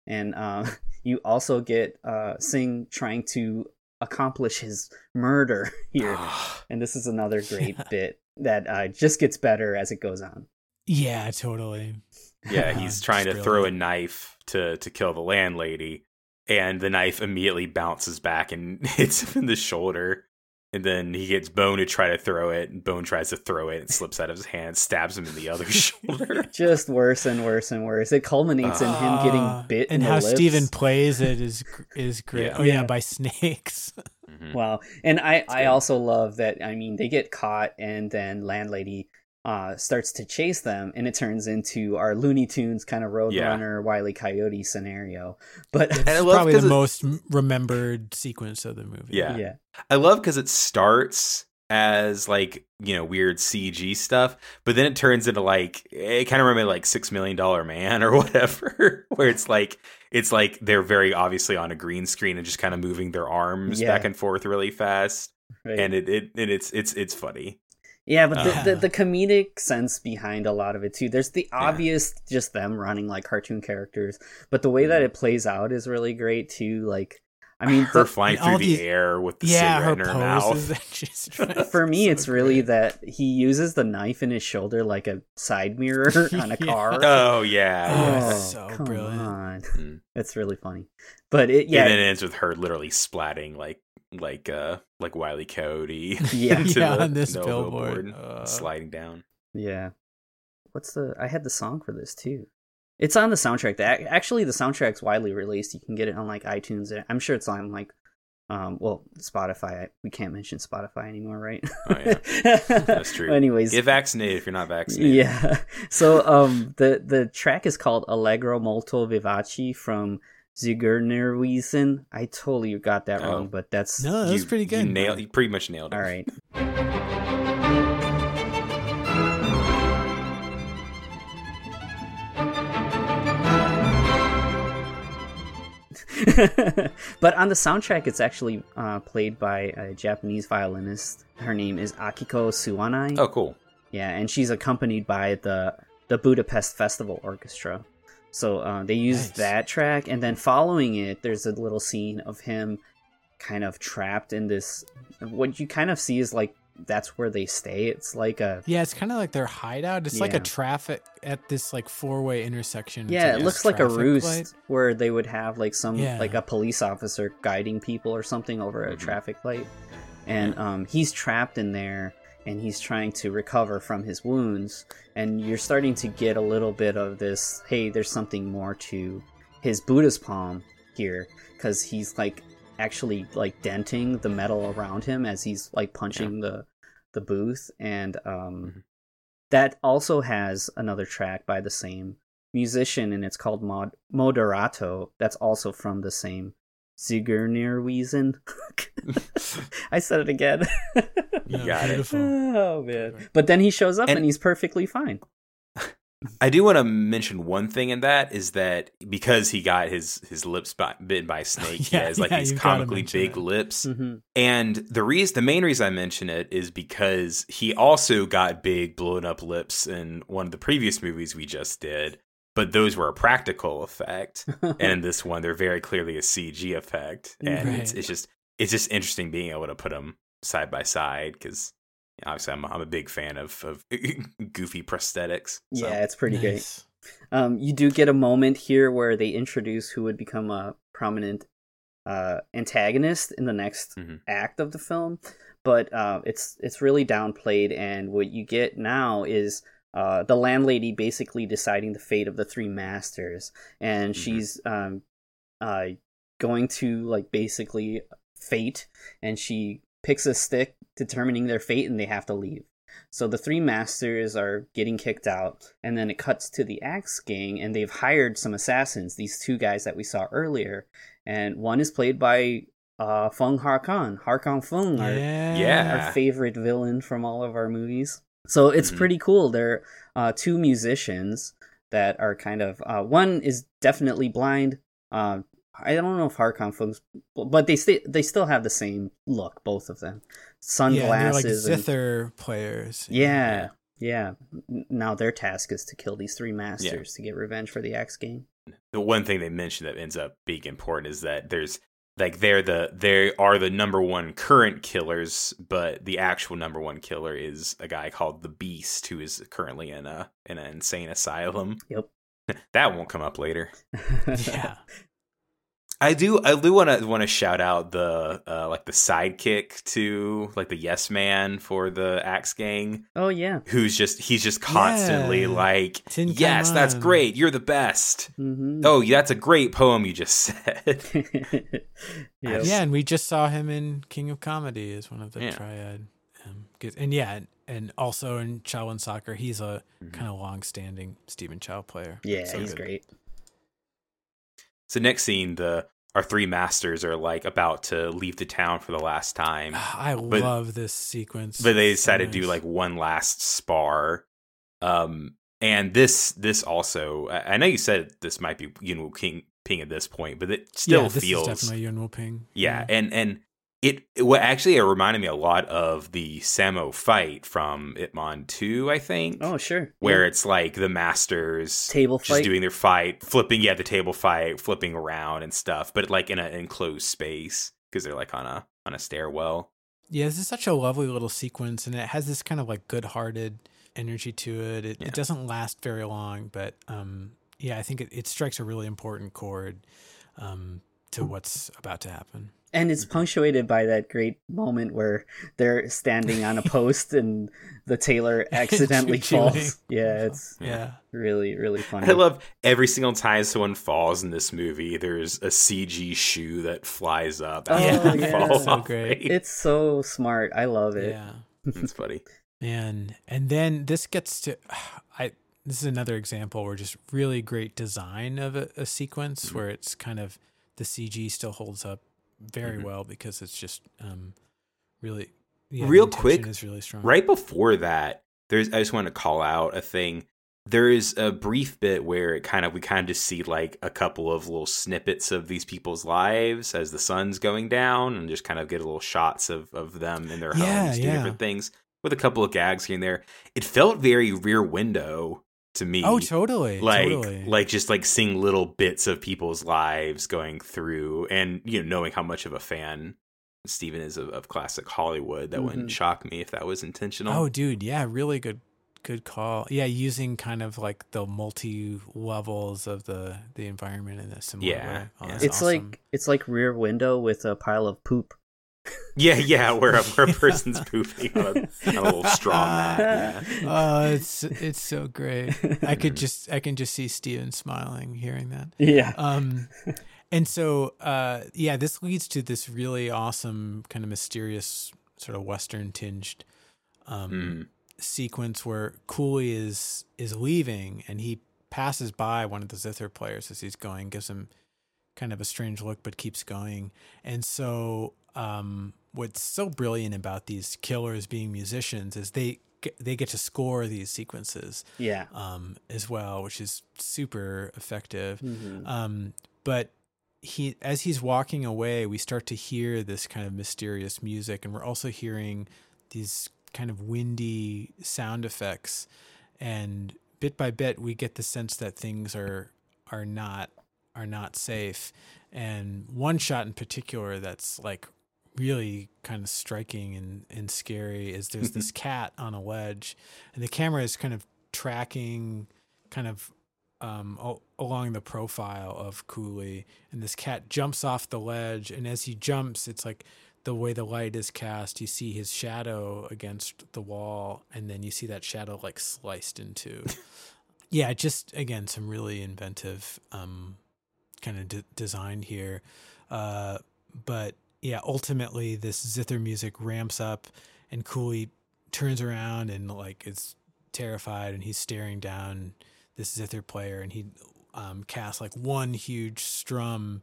and uh, you also get uh, Sing trying to accomplish his murder here, and this is another great bit that uh, just gets better as it goes on. Yeah, totally. Yeah, he's trying to throw a knife to to kill the landlady, and the knife immediately bounces back and hits him in the shoulder. And then he gets Bone to try to throw it, and Bone tries to throw it and slips out of his hand, stabs him in the other shoulder. Just worse and worse and worse. It culminates uh, in him getting ah, bit. And how lips. Steven plays it is is great. Yeah. Oh yeah, by snakes. Mm-hmm. Wow. And I I also love that. I mean, they get caught, and then landlady uh, starts to chase them, and it turns into our Looney Tunes kind of Roadrunner, yeah. Wily Coyote scenario. But it's probably the it, most remembered sequence of the movie. Yeah, yeah. I love because it starts as like you know weird CG stuff, but then it turns into like it kind of reminded like Six Million Dollar Man or whatever, where it's like it's like they're very obviously on a green screen and just kind of moving their arms yeah. back and forth really fast. Right. And it, it and it's it's it's funny. Yeah, but the, uh, the, the, comedic sense behind a lot of it too. There's the obvious yeah. just them running like cartoon characters, but the way that mm-hmm. it plays out is really great too. Like, I mean, her the, flying through the air with the yeah, cigarette her in her mouth. For me, so it's great. really that he uses the knife in his shoulder like a side mirror on a car. Oh yeah, oh, so come brilliant. on, mm. it's really funny. But it yeah, and then it ends with her literally splatting like like uh like Wiley Coyote. Yeah, yeah, the, on this no billboard, billboard uh, sliding down. Yeah, what's the? I had the song for this too. It's on the soundtrack. That actually the soundtrack's widely released. You can get it on like iTunes. I'm sure it's on like um, well, Spotify. We can't mention Spotify anymore, right? Oh yeah, that's true. Anyways, get vaccinated if you're not vaccinated. Yeah. So um, the the track is called Allegro Molto Vivace from Zigeunerweisen. I totally got that oh. wrong, but that's no, that's pretty good. You nailed. You pretty much nailed it. All right. but on the soundtrack, it's actually uh, played by a Japanese violinist. Her name is Akiko Suwanai. Oh, cool. Yeah, and she's accompanied by the the Budapest Festival Orchestra. So uh, they used nice. that track, and then following it, there's a little scene of him kind of trapped in this. What you kind of see is like that's where they stay. It's like a yeah, it's kind of like their hideout. It's yeah. like a traffic at this like four way intersection. Yeah, it looks like a roost light. where they would have like some yeah. like a police officer guiding people or something over a mm-hmm. traffic light, and um, he's trapped in there and he's trying to recover from his wounds. And you're starting to get a little bit of this. Hey, there's something more to his Buddha's palm here because he's like actually like denting the metal around him as he's like punching yeah. the the booth and um mm-hmm. that also has another track by the same musician and it's called Mod- Moderato that's also from the same Wiesen. I said it again. you got it. Oh man. But then he shows up and, and he's perfectly fine. I do want to mention one thing in that is that because he got his his lips bitten by a snake, yeah, he has like yeah, these comically big it. lips. Mm-hmm. And the reason, the main reason I mention it is because he also got big blown up lips in one of the previous movies we just did, but those were a practical effect, and in this one they're very clearly a CG effect, and right. it's it's just it's just interesting being able to put them side by side because obviously I'm, I'm a big fan of, of goofy prosthetics. So. Yeah, it's pretty nice. great. Um, you do get a moment here where they introduce who would become a prominent uh, antagonist in the next mm-hmm. act of the film, but uh, it's it's really downplayed. And what you get now is uh, the landlady basically deciding the fate of the three masters, and mm-hmm. she's um, uh, going to like basically fate, and she picks a stick determining their fate and they have to leave. So the three masters are getting kicked out, and then it cuts to the Axe Gang, and they've hired some assassins. These two guys that we saw earlier, and one is played by uh, Feng Harkon, Harkon Feng, our, yeah. our favorite villain from all of our movies. So it's mm-hmm. pretty cool. They're uh, two musicians that are kind of uh, one is definitely blind. Uh, I don't know if Harkon Feng's, but they stay, they still have the same look, both of them. Sunglasses, yeah, like zither and, players. Yeah, yeah, yeah. Now their task is to kill these three masters yeah. to get revenge for the Axe Gang. The one thing they mentioned that ends up being important is that there's like they're the they are the number one current killers, but the actual number one killer is a guy called the Beast who is currently in a in an insane asylum. Yep. that won't come up later. yeah. I do I do want to want to shout out the uh, like the sidekick to like the yes man for the Axe Gang. Oh yeah, who's just he's just constantly yeah. like Tin yes, that's great, you're the best. Mm-hmm. Oh, that's a great poem you just said. yep. Yeah, and we just saw him in King of Comedy as one of the yeah. triad. Um, and yeah, and also in Shaolin Soccer, he's a mm-hmm. kind of long-standing Stephen Chow player. Yeah, so he's good. great. So next scene, the our three masters are like about to leave the town for the last time. I but, love this sequence. But they decide so nice. to do like one last spar. Um, and this this also, I, I know you said this might be Yuen Woo-ping Ping at this point, but it still yeah, this feels is definitely Yuen Woo-ping. Yeah, yeah, and and it, it what actually it reminded me a lot of the Sammo fight from Ip Man 2, I think. Oh, sure. Where yeah. it's like the masters table just doing their fight, flipping, yeah, the table fight, flipping around and stuff, but like in an enclosed space because they're like on a on a stairwell. Yeah, this is such a lovely little sequence, and it has this kind of like good-hearted energy to it. It, yeah. it doesn't last very long, but um, yeah, I think it, it strikes a really important chord um, to what's about to happen and it's punctuated by that great moment where they're standing on a post and the tailor accidentally falls. Yeah, it's yeah, really really funny. I love every single time someone falls in this movie. There's a CG shoe that flies up. Oh yeah, yeah. so great. It's so smart. I love it. Yeah, it's funny. Man, and then this gets to I. This is another example where just really great design of a, a sequence mm-hmm. where it's kind of the CG still holds up very mm-hmm. well because it's just um, really yeah, real quick is really strong. Right before that, there's I just want to call out a thing there is a brief bit where it kind of we kind of just see like a couple of little snippets of these people's lives as the sun's going down and just kind of get a little shots of, of them in their yeah, homes doing yeah. different things with a couple of gags here and there it felt very rear window to me oh totally like totally. like just like seeing little bits of people's lives going through and you know knowing how much of a fan Steven is of, of classic Hollywood that mm-hmm. wouldn't shock me if that was intentional oh dude yeah really good good call. Yeah, using kind of like the multi levels of the the environment in a similar yeah, way. Oh, yeah. It's awesome. like it's like Rear Window with a pile of poop. Yeah, yeah, where a, where a person's pooping on a, on a little straw mat. Yeah. Oh, it's it's so great. I could just I can just see Steven smiling hearing that. Yeah. Um, and so uh, yeah, this leads to this really awesome kind of mysterious sort of western tinged um, mm sequence where Coolie is is leaving and he passes by one of the zither players as he's going, gives him kind of a strange look, but keeps going. And so, um, what's so brilliant about these killers being musicians is they they get to score these sequences, yeah, um, as well, which is super effective. Mm-hmm. Um, but he, as he's walking away, we start to hear this kind of mysterious music, and we're also hearing these kind of windy sound effects and bit by bit we get the sense that things are are not are not safe and one shot in particular that's like really kind of striking and, and scary is there's this cat on a ledge and the camera is kind of tracking kind of um, o- along the profile of Coolie and this cat jumps off the ledge and as he jumps it's like the way the light is cast, you see his shadow against the wall, and then you see that shadow like sliced into. yeah, just again some really inventive um, kind of de- design here, uh, but yeah, ultimately this zither music ramps up, and Coolie turns around and like is terrified, and he's staring down this zither player, and he um, casts like one huge strum,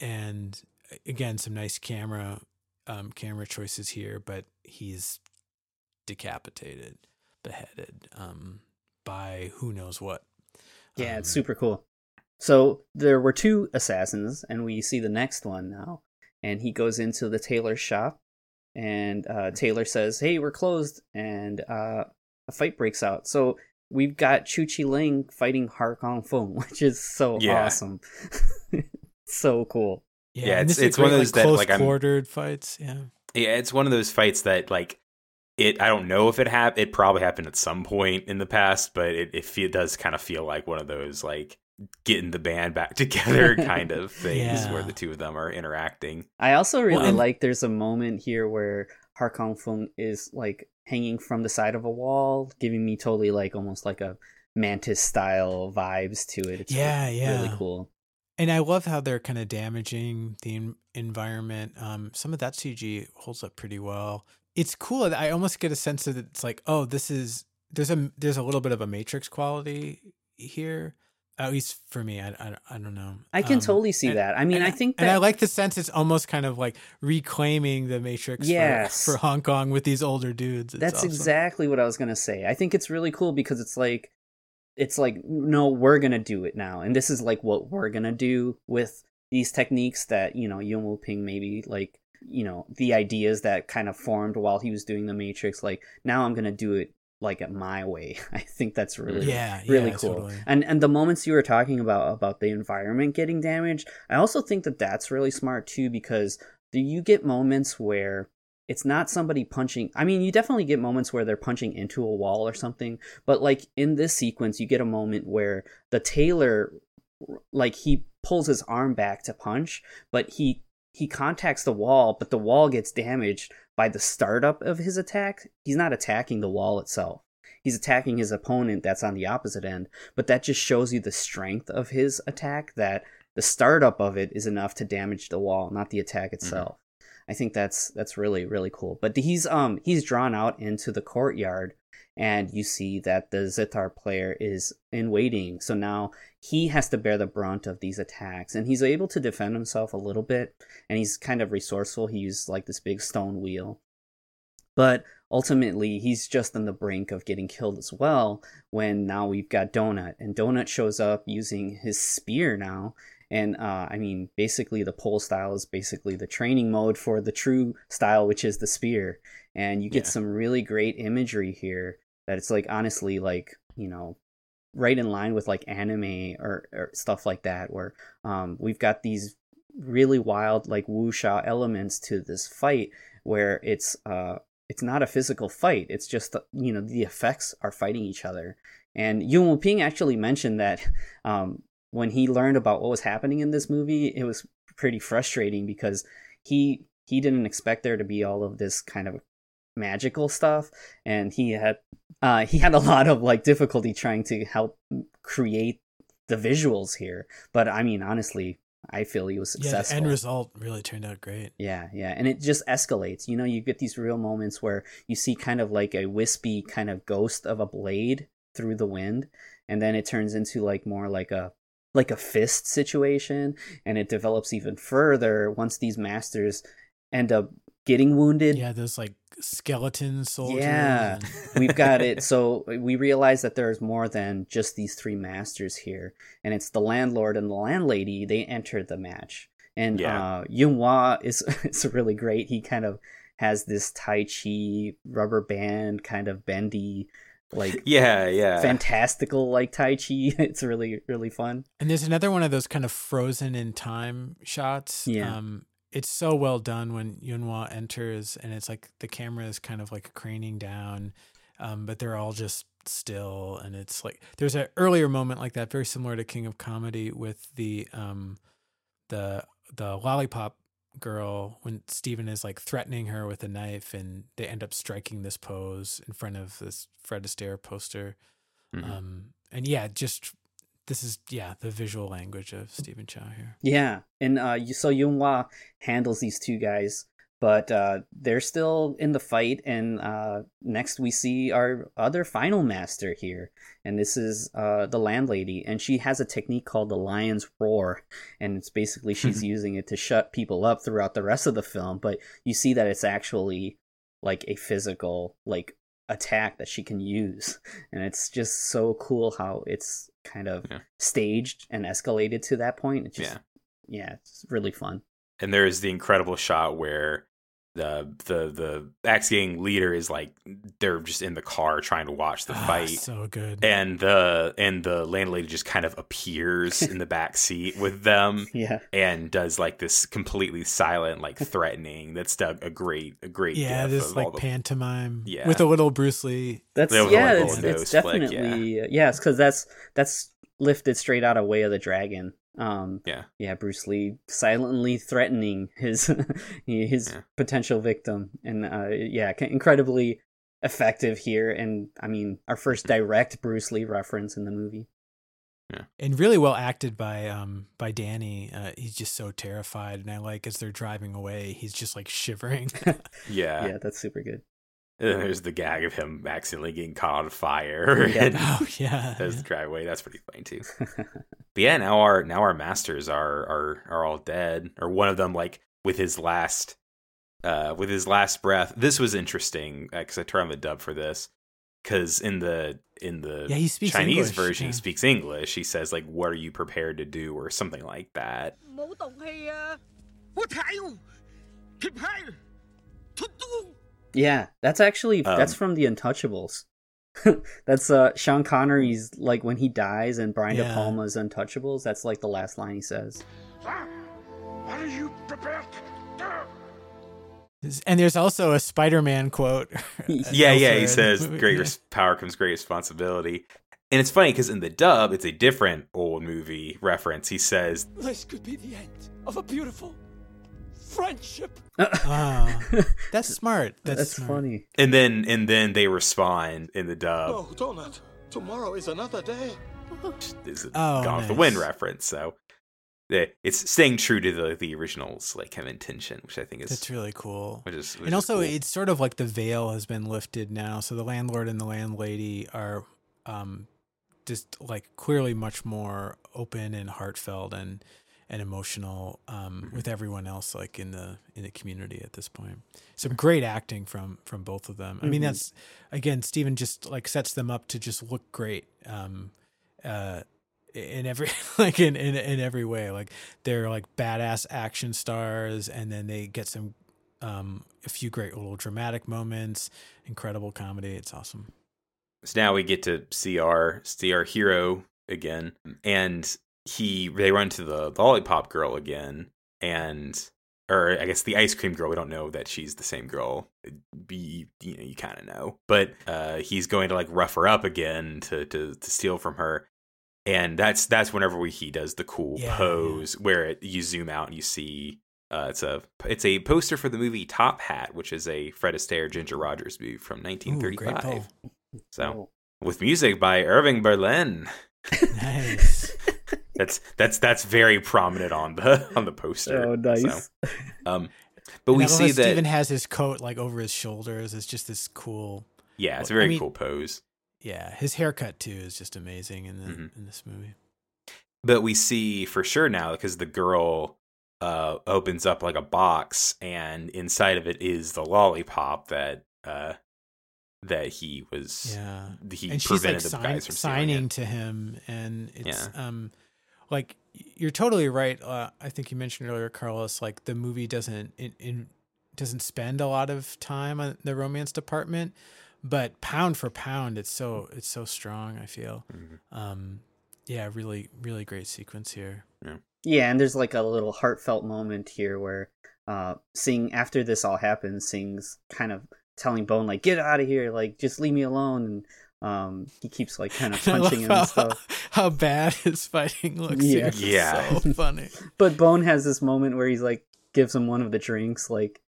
and again some nice camera um, camera choices here, but he's decapitated, beheaded um, by who knows what. Yeah, um, it's super cool. So there were two assassins, and we see the next one now. And he goes into the tailor's shop, and uh, Taylor says, "Hey, we're closed," and uh, a fight breaks out. So we've got Chiu Chi-ling fighting Har Kong Fung, which is so yeah. awesome. so cool. Yeah, yeah it's it's one of those like, that like quartered fights. Yeah, yeah, it's one of those fights that like it. I don't know if it happened. It probably happened at some point in the past, but it it, it does kind of feel like one of those like getting the band back together kind of things yeah. where the two of them are interacting. I also really well, like there's a moment here where Har Kong Fung is like hanging from the side of a wall, giving me totally like almost like a mantis style vibes to it. It's yeah, really, yeah. really cool. And I love how they're kind of damaging the environment. Um, some of that CG holds up pretty well. It's cool. I almost get a sense that it's like, oh, this is there's a there's a little bit of a Matrix quality here. At least for me, I, I, I don't know. I can um, totally see and, that. I mean, I think that... and I like the sense it's almost kind of like reclaiming the Matrix yes. for, for Hong Kong with these older dudes. It's That's awesome. exactly what I was gonna say. I think it's really cool because it's like it's like no we're gonna do it now and this is like what we're gonna do with these techniques that you know Yuen Woo-ping maybe like you know the ideas that kind of formed while he was doing the matrix like now i'm gonna do it like at my way. I think that's really mm. yeah really yeah, cool. totally. and and the moments you were talking about about the environment getting damaged i also think that that's really smart too because do you get moments where it's not somebody punching i mean you definitely get moments where they're punching into a wall or something but like in this sequence you get a moment where the tailor like he pulls his arm back to punch but he he contacts the wall but the wall gets damaged by the startup of his attack he's not attacking the wall itself he's attacking his opponent that's on the opposite end but that just shows you the strength of his attack that the startup of it is enough to damage the wall not the attack mm-hmm. itself I think that's that's really really cool. But he's um he's drawn out into the courtyard, and you see that the zither player is in waiting. So now he has to bear the brunt of these attacks, and he's able to defend himself a little bit, and he's kind of resourceful. He uses like this big stone wheel. But ultimately he's just on the brink of getting killed as well when now we've got donut and donut shows up using his spear now and uh, i mean basically the pole style is basically the training mode for the true style which is the spear and you get yeah. some really great imagery here that it's like honestly like you know right in line with like anime or, or stuff like that where um, we've got these really wild like wuxia elements to this fight where it's uh it's not a physical fight. It's just you know the effects are fighting each other. And Yuen Woo-ping actually mentioned that um, when he learned about what was happening in this movie it was pretty frustrating because he he didn't expect there to be all of this kind of magical stuff and he had uh, he had a lot of like difficulty trying to help create the visuals here but i mean honestly i feel he was successful yeah, the end result really turned out great. Yeah yeah and it just escalates you know you get these real moments where you see kind of like a wispy kind of ghost of a blade through the wind and then it turns into like more like a like a fist situation and it develops even further once these masters end up getting wounded. Yeah, those like skeleton soldiers. Yeah, we've got it. So we realize that there's more than just these three masters here, and it's the landlord and the landlady. They enter the match, and yeah. uh, Yuen is it's really great. He kind of has this Tai Chi rubber band kind of bendy like yeah yeah fantastical like tai chi it's really really fun and there's another one of those kind of frozen in time shots yeah um it's so well done when Yuen Wah enters and it's like the camera is kind of like craning down, um, but they're all just still and it's like there's an earlier moment like that, very similar to King of Comedy with the um the the lollipop girl when Steven is like threatening her with a knife and they end up striking this pose in front of this Fred Astaire poster. Mm-hmm. Um and yeah, just this is yeah the visual language of Stephen Chow here. Yeah, and uh, so Yuen Wah handles these two guys, but uh, they're still in the fight. And uh, next we see our other final master here, and this is uh, the landlady, and she has a technique called the lion's roar, and it's basically she's using it to shut people up throughout the rest of the film. But you see that it's actually like a physical like attack that she can use and it's just so cool how it's kind of yeah. staged and escalated to that point. It's just, yeah, yeah, it's really fun. And there's the incredible shot where the the the axe gang leader is like they're just in the car trying to watch the ah, fight. So good. And the and the landlady just kind of appears in the back seat with them. Yeah. And does like this completely silent, like threatening. That's a, a great a great yeah. This like the... pantomime. Yeah. With a little Bruce Lee. That's yeah. It's, it's definitely flick, yeah. yes because that's that's lifted straight out of Way of the Dragon. Um, yeah, yeah. Bruce Lee silently threatening his his yeah. potential victim, and uh, yeah, incredibly effective here. And I mean, our first direct Bruce Lee reference in the movie. Yeah. And really well acted by um by Danny. Uh, he's just so terrified, and I like as they're driving away, he's just like shivering. yeah, yeah, that's super good. And then there's the gag of him accidentally getting caught on fire. Yeah. oh yeah. As yeah. the driveway. That's pretty funny too. but yeah, now our now our masters are are are all dead. Or one of them like with his last uh with his last breath. This was interesting because uh, I turned on the dub for this. Because in the in the yeah, he speaks Chinese English, version, yeah. he speaks English. He says like, "What are you prepared to do?" or something like that. Yeah, that's actually um, that's from the Untouchables. that's uh Sean Connery's like when he dies and Brian yeah. De Palma's Untouchables. That's like the last line he says. What are you prepared and there's also a Spider-Man quote. yeah, yeah, he says, "Great yeah. power comes great responsibility." And it's funny because in the dub, it's a different old movie reference. He says, "This could be the end of a beautiful friendship. oh, that's smart. That's, that's smart. funny. And then and then they respond in the dub. Oh, Donut. Tomorrow is another day. This is oh, Gone nice. with the Wind reference. So it's staying true to the, the original's like kind of intention, which I think is that's really cool. Which is, which and also cool. it's sort of like the veil has been lifted now, so the landlord and the landlady are um, just like clearly much more open and heartfelt and and emotional um, mm-hmm. with everyone else like in the in the community at this point. Some great acting from from both of them. Mm-hmm. I mean, mm-hmm. that's again, Stephen just like sets them up to just look great. Um, uh, in every like in, in in every way like they're like badass action stars and then they get some um a few great little dramatic moments incredible comedy it's awesome so now we get to see our see our hero again and he they run to the, lollipop girl again and or I guess the ice cream girl. We don't know that she's the same girl. Be you know you kind of know, but uh, he's going to like rough her up again to to to steal from her, and that's that's whenever we, he does the cool yeah, pose yeah. where it, you zoom out and you see uh, it's a it's a poster for the movie Top Hat, which is a Fred Astaire Ginger Rogers movie from 1935. Ooh, so with music by Irving Berlin. Nice. That's that's that's very prominent on the on the poster. Oh, nice. So, um, but and we see that Steven has his coat like over his shoulders. It's just this cool. Yeah, it's a very I mean, cool pose. Yeah, his haircut too is just amazing in the, mm-hmm. in this movie. But we see for sure now because the girl uh, opens up like a box, and inside of it is the lollipop that uh, that he was. Yeah, he and she's like sign, signing to him, and it's yeah. um like you're totally right. Uh, I think you mentioned earlier, Carlos. Like the movie doesn't in, in doesn't spend a lot of time on the romance department but pound for pound, it's so it's so strong. I feel, mm-hmm. um, yeah, really, really great sequence here. Yeah. yeah, and there's like a little heartfelt moment here where uh, Sing after this all happens, Sing's kind of telling Bone like, "Get out of here! Like, just leave me alone." And um, he keeps like kind of punching him how, and stuff. How bad his fighting looks. Yeah, yeah, so funny. but Bone has this moment where he's like gives him one of the drinks, like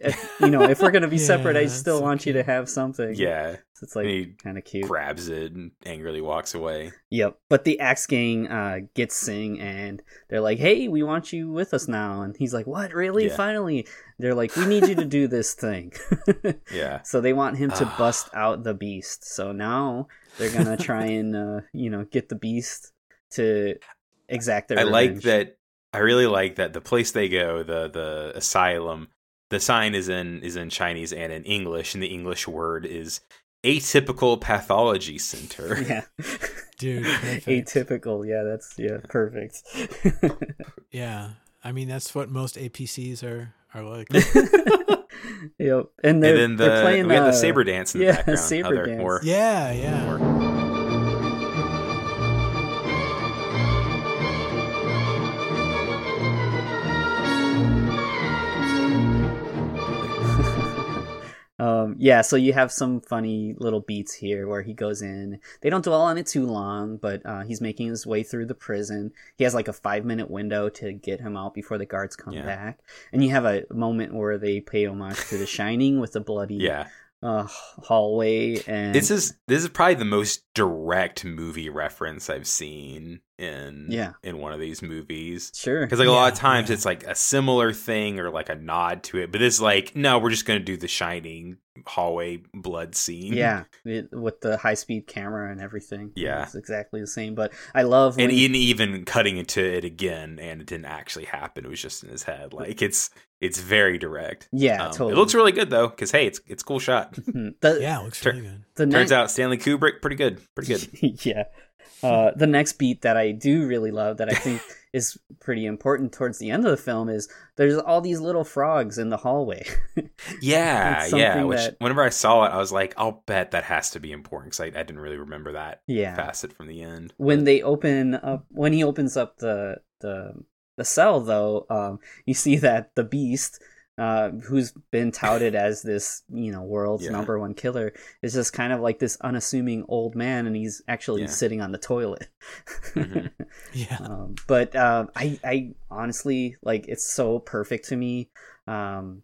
if, you know, if we're gonna be yeah, separate, I still so want cute. you to have something. Yeah, so it's like kind of cute. Grabs it and angrily walks away. Yep. But the Axe Gang uh, gets Sing, and they're like, "Hey, we want you with us now." And he's like, "What? Really? Yeah. Finally?" They're like, "We need you to do this thing." yeah. So they want him to bust out the beast. So now they're gonna try and uh, you know get the beast to exact their. I revenge. like that. I really like that the place they go, the the asylum the sign is in is in Chinese and in English, and the English word is atypical pathology center. Yeah. Dude, perfect. atypical. Yeah, that's yeah, perfect. yeah. I mean that's what most APCs are are like. yep. And, they're, and then the, they're playing we got the uh, saber dance in yeah, the background. Saber dance. More, yeah, yeah. More. Um, yeah, so you have some funny little beats here where he goes in. They don't dwell on it too long, but uh, he's making his way through the prison. He has like a five minute window to get him out before the guards come yeah. back. And you have a moment where they pay homage to The Shining with the bloody yeah uh, hallway and this is this is probably the most direct movie reference I've seen in yeah in one of these movies. Sure, because like a lot of times yeah. it's like a similar thing or like a nod to it, but it's like no, we're just gonna do the Shining hallway blood scene. Yeah, it, with the high speed camera and everything. Yeah, it's exactly the same. But I love when... and even cutting into it again, and it didn't actually happen. It was just in his head. Like it's it's very direct. Yeah, um, totally. It looks really good though, because hey, it's it's cool shot. the, yeah, it looks really good. The turns out Stanley Kubrick, pretty good, pretty good. yeah. Uh, the next beat that I do really love, that I think is pretty important towards the end of the film, is there's all these little frogs in the hallway. yeah, yeah. Which that... whenever I saw it, I was like, I'll bet that has to be important because I, I, didn't really remember that yeah. facet from the end. When they open up, when he opens up the the the cell, though, um, you see that the beast, uh, who's been touted as this, you know, world's yeah. number one killer, is just kind of like this unassuming old man, and he's actually yeah. sitting on the toilet. mm-hmm. Yeah. Um, but uh, I, I honestly like it's so perfect to me. Um,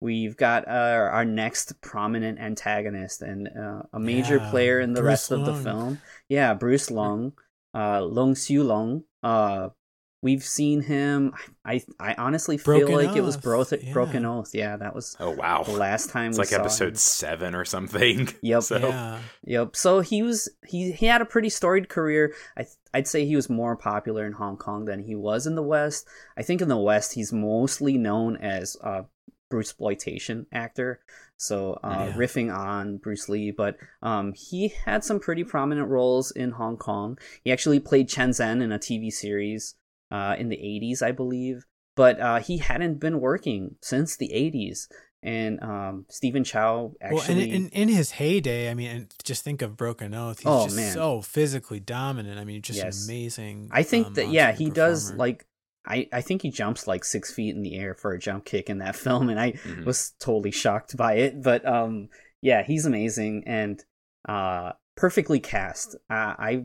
we've got uh, our next prominent antagonist and uh, a major yeah, player in the Bruce rest Long. of the film. Yeah, Bruce Long, uh, Long Xiu Long, uh, We've seen him. I I honestly feel Broken like it was bro- yeah. Broken Oath. Yeah, that was Oh wow. the last time It's we like saw episode him. seven or something. Yep. So Yeah. Yep. So he was he he had a pretty storied career. I I'd say he was more popular in Hong Kong than he was in the West. I think in the West he's mostly known as a Bruce exploitation actor. So uh, Yeah. riffing on Bruce Lee, but um, he had some pretty prominent roles in Hong Kong. He actually played Chen Zhen in a TV series uh, in the 80s, I believe. But uh, he hadn't been working since the 80s. And um, Stephen Chow actually. Well, and in, in his heyday, I mean, and just think of Broken Oath. He's Oh, just man. so physically dominant. I mean, just Yes. amazing. I think um, that yeah, on-screen he does like I I think he jumps like six feet in the air for a jump kick in that film, and I Mhm. was totally shocked by it. But um, yeah, he's amazing and uh, perfectly cast. Uh, I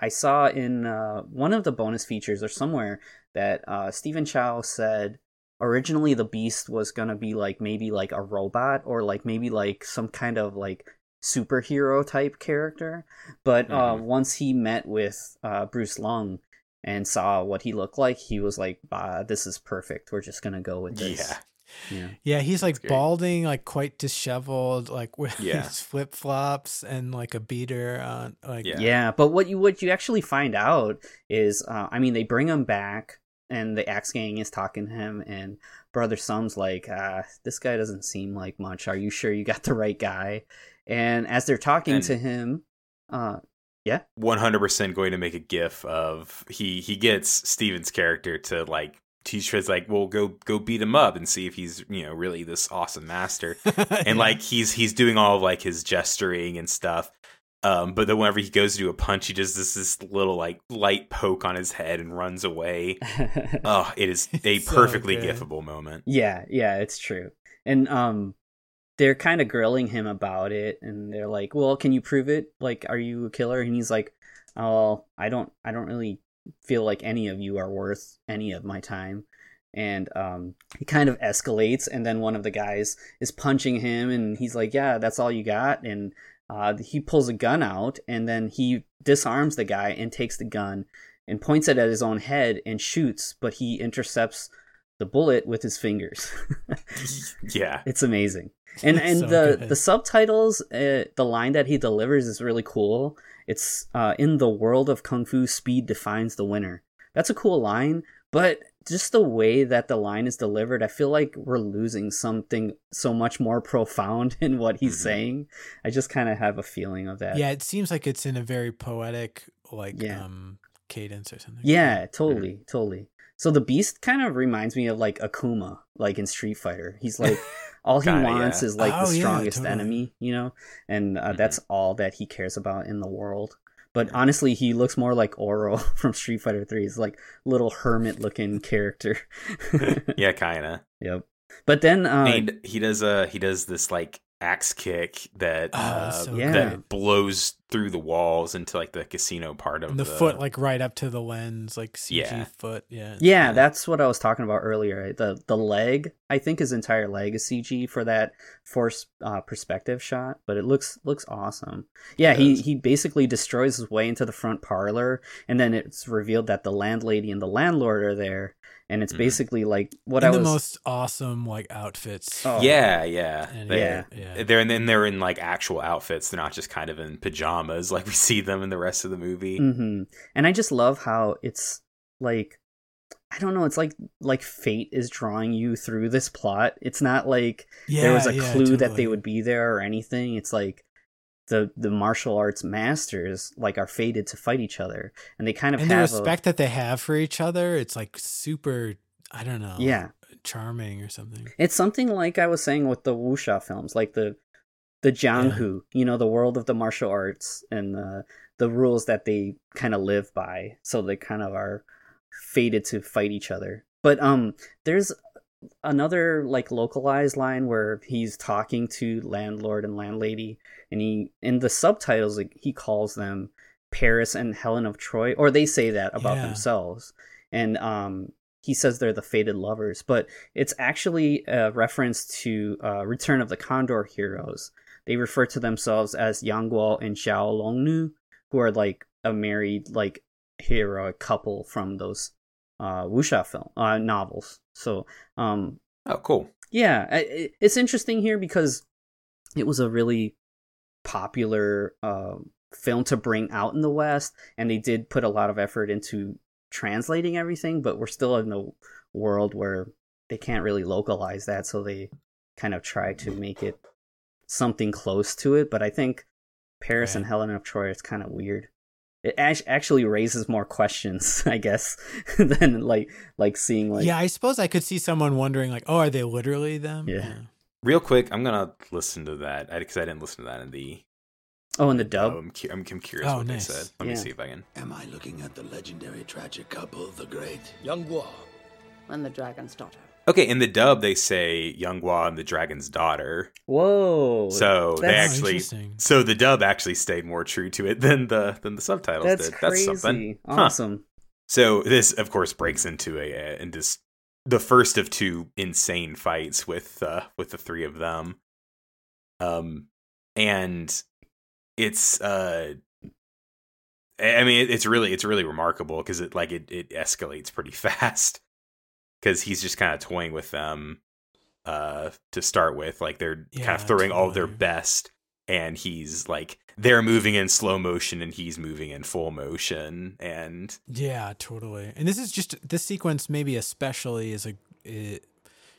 I saw in uh, one of the bonus features or somewhere that uh, Stephen Chow said originally the Beast was gonna be like maybe like a robot or like maybe like some kind of like superhero type character but uh, Mhm. once he met with uh, Bruce Lung and saw what he looked like, he was like, bah, "This is perfect. We're just gonna go with this." yeah. Yeah, Yeah, he's like balding, like quite disheveled, like with Yeah. his flip flops and like a beater on. Like, Yeah. yeah. But what you what you actually find out is, uh, I mean, they bring him back, and the Axe Gang is talking to him, and Brother Sum's like, uh, "This guy doesn't seem like much. Are you sure you got the right guy?" And as they're talking And- to him, uh, yeah One hundred percent going to make a gif of he he gets Steven's character to like teach his like, well go go beat him up and see if he's, you know, really this awesome master. and like he's he's doing all of like his gesturing and stuff. Um, but then whenever he goes to do a punch, he does this this little like light poke on his head and runs away. Oh, it is a So perfectly good. gifable moment. Yeah, yeah, it's true. And um they're kind of grilling him about it and they're like, "Well, can you prove it? Like are you a killer?" And he's like, "Oh, I don't I don't really feel like any of you are worth any of my time." And um he kind of escalates and then one of the guys is punching him and he's like, "Yeah, that's all you got." And uh he pulls a gun out and then he disarms the guy and takes the gun and points it at his own head and shoots, but he intercepts the bullet with his fingers. Yeah. it's amazing. And and So the good. the subtitles, uh, the line that he delivers is really cool. It's uh, in the world of kung fu, speed defines the winner. That's a cool line, but just the way that the line is delivered, I feel like we're losing something so much more profound in what he's Mhm. saying. I just kind of have a feeling of that. yeah, it seems like it's in a very poetic, like, Yeah. um, cadence or something. Yeah, totally, totally. So the beast kind of reminds me of like Akuma, like in Street Fighter. He's like all he wants yeah. is like Oh, the yeah, strongest totally. enemy, you know, and uh, Mhm. that's all that he cares about in the world. But honestly, he looks more like Oro from Street Fighter Three. He's like little hermit looking character. yeah, kinda. Yep. But then, uh, and he does a he does this like axe kick that Oh, uh, so Yeah. that blows through the walls into like the casino part of And the, foot, like, right up to the lens, like CG Yeah. foot. Yeah. it's- Yeah, that's what I was talking about earlier. The the leg, I think his entire leg is CG for that force uh, perspective shot, but it looks looks awesome. Yeah, he he basically destroys his way into the front parlor, and then it's revealed that the landlady and the landlord are there, and it's Mhm. basically like what in I the was. most awesome, like, outfits. Oh. yeah yeah And they, Yeah. yeah. they're and then they're in like actual outfits they're not just kind of in pajamas like we see them in the rest of the movie hmm And I just love how it's like I don't know, it's like like fate is drawing you through this plot. It's not like yeah, there was a yeah, clue that they would be there or anything. It's like the the martial arts masters like are fated to fight each other, and they kind of and the have respect that they have for each other, it's like super, I don't know. Yeah, Charming or something. It's something like I was saying with the wuxia films, like the the Jianghu, you know, the world of the martial arts and the the rules that they kind of live by. So they kind of are fated to fight each other. But um, there's another like localized line where he's talking to landlord and landlady, and he in the subtitles like, he calls them Paris and Helen of Troy, or they say that about Yeah. themselves, and um. He says they're the fated lovers, but it's actually a reference to uh, Return of the Condor heroes. They refer to themselves as Yang Guo and Xiao Longnu, who are like a married, like heroic couple from those uh, wuxia film uh, novels. So, um, oh, cool. Yeah, it, it's interesting here because it was a really popular uh, film to bring out in the West, and they did put a lot of effort into translating everything. But we're still in a world where they can't really localize that, so they kind of try to make it something close to it. But I think Paris right. and Helen of Troy is kind of weird it actually raises more questions, I guess, than like like seeing like. Yeah, I suppose I could see someone wondering like, oh, are they literally them? Yeah. yeah. Real quick, I'm gonna listen to that because I, I, didn't listen to that in the. Oh, in the dub. Oh, I'm, cu- I'm, I'm, curious oh, what nice. they said. Let yeah. me see if I can. Am I looking at the legendary tragic couple, the great Yang Guo and the dragon's daughter? Okay, in the dub they say Yang Guo and the dragon's daughter. Whoa! So they actually, so the dub actually stayed more true to it than the than the subtitles that's did. Crazy. That's something. Awesome. Huh. So this, of course, breaks into a, a just the first of two insane fights with uh, with the three of them. Um, and it's uh, I mean, it's really it's really remarkable because it like it it escalates pretty fast because he's just kind of toying with them uh, to start with. Like they're yeah, kind of throwing totally. all their best, and he's like they're moving in slow motion and he's moving in full motion. And yeah, totally. And this is just this sequence, maybe especially, is a it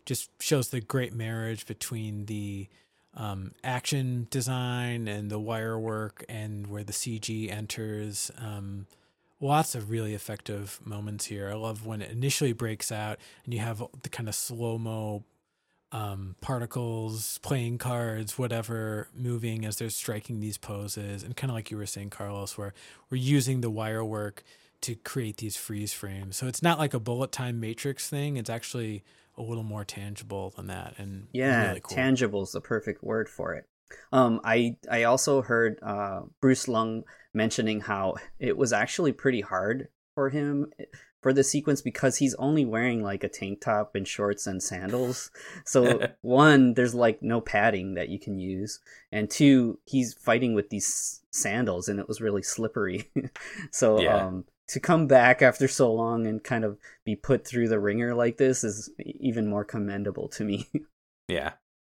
just shows the great marriage between the um, action design and the wire work and where the CG enters. Um, lots of really effective moments here. I love when it initially breaks out and you have the kind of slow mo um, particles, playing cards, whatever, moving as they're striking these poses. And kind of like you were saying, Carlos, where we're using the wire work to create these freeze frames. So it's not like a bullet time matrix thing. It's actually a little more tangible than that. And yeah, really cool. tangible is the perfect word for it. Um, I I also heard uh, Bruce Leung mentioning how it was actually pretty hard for him for the sequence because he's only wearing like a tank top and shorts and sandals. So one, there's like no padding that you can use, and two, he's fighting with these sandals and it was really slippery. so yeah. um, to come back after so long and kind of be put through the ringer like this is even more commendable to me. yeah,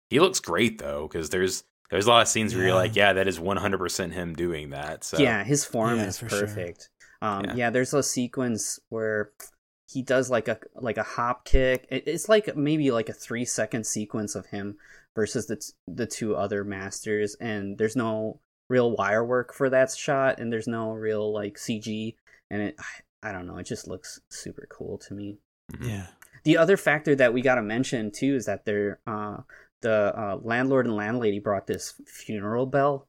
he looks great though because there's there's a lot of scenes where you're like, yeah, that is 100% him doing that. So yeah, his form yeah, is perfect. Sure. Um, yeah. yeah. there's a sequence where he does like a like a hop kick. It's like maybe like a three second sequence of him versus the t- the two other masters, and there's no real wire work for that shot, and there's no real like CG, and it I don't know, it just looks super cool to me. Mm-hmm. Yeah. The other factor that we got to mention too is that they're uh, the uh, landlord and landlady brought this funeral bell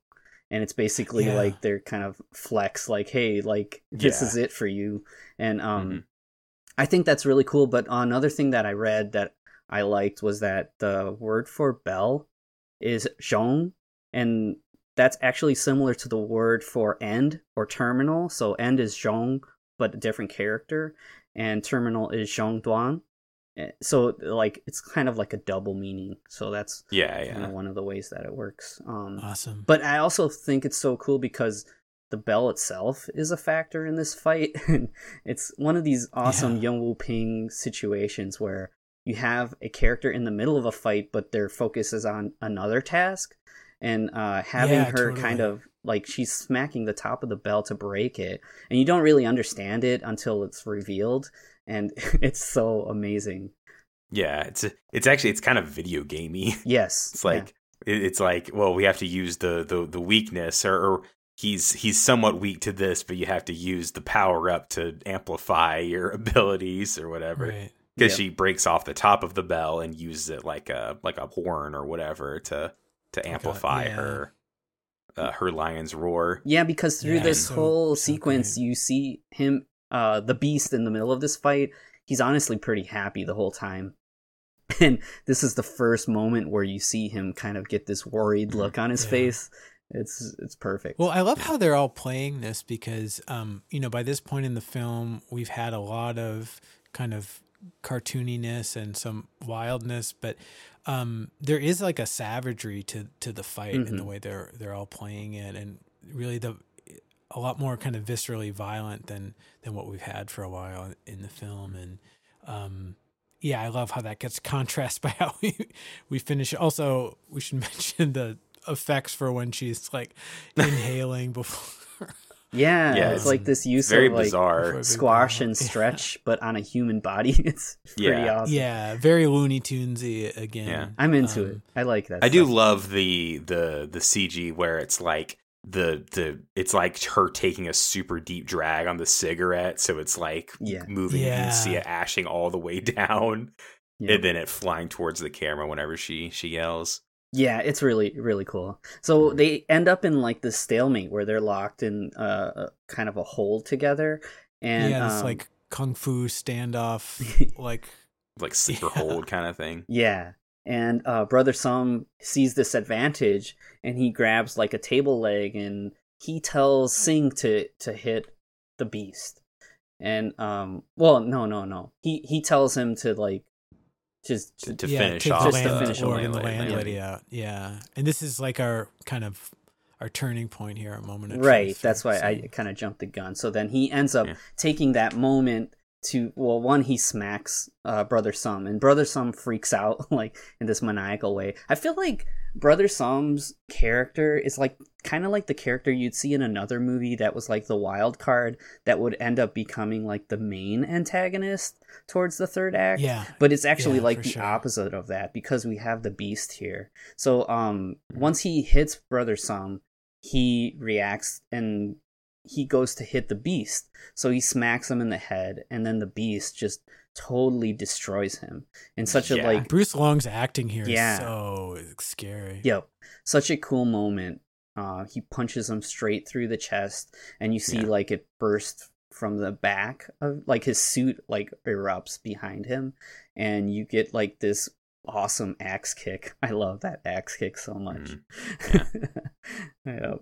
and it's basically yeah. like their kind of flex like hey like this yeah. is it for you and um mm-hmm. i think that's really cool but another thing that i read that i liked was that the word for bell is zhong and that's actually similar to the word for end or terminal so end is zhong but a different character and terminal is zhong duan so like it's kind of like a double meaning. So that's yeah yeah. you know, one of the ways that it works um awesome. but i also think it's so cool because the bell itself is a factor in this fight. And it's one of these awesome yeah. Yuen Woo-ping situations where you have a character in the middle of a fight but their focus is on another task. And uh having yeah, her totally. kind of like she's smacking the top of the bell to break it and you don't really understand it until it's revealed and it's so amazing. Yeah, it's it's actually it's kind of video gamey. Yes, it's like yeah. it's like well we have to use the the the weakness or, or he's he's somewhat weak to this, but you have to use the power up to amplify your abilities or whatever. Right because she breaks off the top of the bell and uses it like a like a horn or whatever to to amplify yeah. her uh, her lion's roar. Yeah, because through yeah, this so, whole so sequence, great. you see him uh, the beast in the middle of this fight, he's honestly pretty happy the whole time. And this is the first moment where you see him kind of get this worried look on his yeah. face. It's it's perfect. Well, I love how they're all playing this because um, you know, by this point in the film, we've had a lot of kind of cartooniness and some wildness, but um, there is like a savagery to to the fight mm-hmm. and the way they're they're all playing it, and really the a lot more kind of viscerally violent than than what we've had for a while in the film, and um, yeah, I love how that gets contrast by how we we finish. Also, we should mention the effects for when she's like inhaling before. Yeah, yeah, it's, it's like this use very of like bizarre. squash and stretch, yeah. but on a human body. It's pretty yeah. awesome. Yeah, very Looney Tunesy again. Yeah. I'm into um, it. I like that. I stuff. do love the the the CG where it's like the the it's like her taking a super deep drag on the cigarette, so it's like yeah. moving. Yeah. You can see it ashing all the way down, yep. and then it flying towards the camera whenever she she yells. Yeah, it's really really cool. So they end up in like this stalemate where they're locked in uh, kind of a hole together, and yeah, this um, like kung fu standoff, like like sleeper yeah. hold kind of thing. Yeah, and uh, brother Sum sees this advantage, and he grabs like a table leg, and he tells Sing to to hit the beast. And um, well, no, no, no. He he tells him to like just to, to yeah, finish take off the just to finish Lord the and the landlady. landlady out. Yeah, and this is like our kind of our turning point here, a moment of right. truth, That's why so- I kind of jumped the gun. So then he ends up Yeah. taking that moment to well, one he smacks uh, brother Sum, and brother Sum freaks out like in this maniacal way. I feel like brother Sum's character is like kind of like the character you'd see in another movie that was like the wild card that would end up becoming like the main antagonist towards the third act. Yeah, but it's actually Yeah, like the sure. opposite of that because we have the beast here so um once he hits brother Sum, he reacts and he goes to hit the beast so he smacks him in the head and then the beast just totally destroys him in such a Yeah. like Bruce Leung's acting here Yeah. so scary. Yep. Such a cool moment. Uh, he punches him straight through the chest, and you see Yeah. like it burst from the back of like his suit like erupts behind him, and you get like this awesome axe kick. I love that axe kick so much. Yep.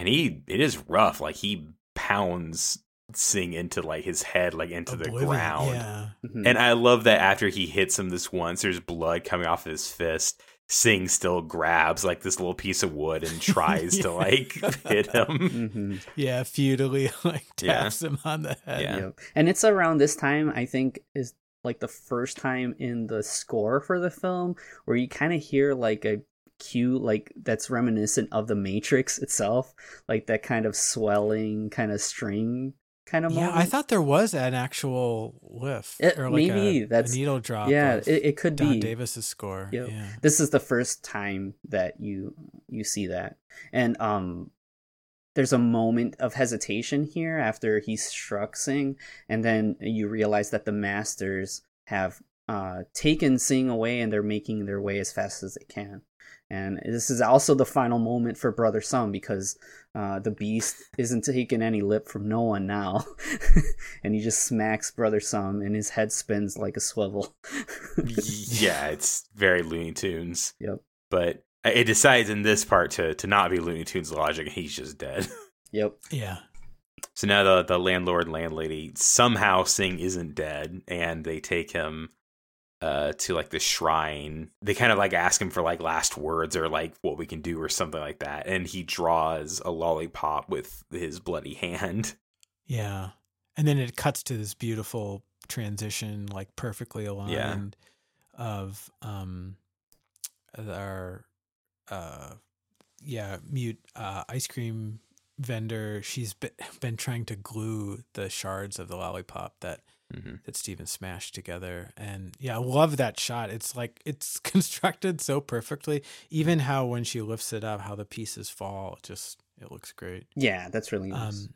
And he it is rough. Like he pounds Sing into like his head, like into the ground. Yeah, Mhm. And I love that after he hits him this once, there's blood coming off of his fist. Sing still grabs like this little piece of wood and tries to like hit him. Mhm. yeah, futilely like Yeah. taps him on the head. Yeah. Yep. And it's around this time I think is like the first time in the score for the film where you kind of hear like a cue like that's reminiscent of the Matrix itself, like that kind of swelling kind of string kind of Yeah, moment. I thought there was an actual lift It- or like maybe a, that's- a needle drop. yeah, it, it could Don be. Davis's score. Yep. Yeah, This is the first time that you you see that. And um there's a moment of hesitation here after he struck Sing, and then you realize that the masters have uh, taken Sing away and they're making their way as fast as they can. And this is also the final moment for Brother Sum because uh, the beast isn't taking any lip from no one now. and he just smacks Brother Sum and his head spins like a swivel. yeah, it's very Looney Tunes. Yep. But it decides in this part to to not be Looney Tunes logic. He's just dead. Yep. yeah. So now the the landlord and landlady somehow Sing isn't dead, and they take him uh to like the shrine. They kind of like ask him for like last words or like what we can do or something like that, and he draws a lollipop with his bloody hand. Yeah. And then it cuts to this beautiful transition, like perfectly aligned of um our uh yeah, mute uh ice cream vendor. She's been, been trying to glue the shards of the lollipop that hmm that Stephen smashed together. And yeah, I love that shot. It's like it's constructed so perfectly. Even how when she lifts it up, how the pieces fall, it just it looks great. Yeah, that's really nice. Um,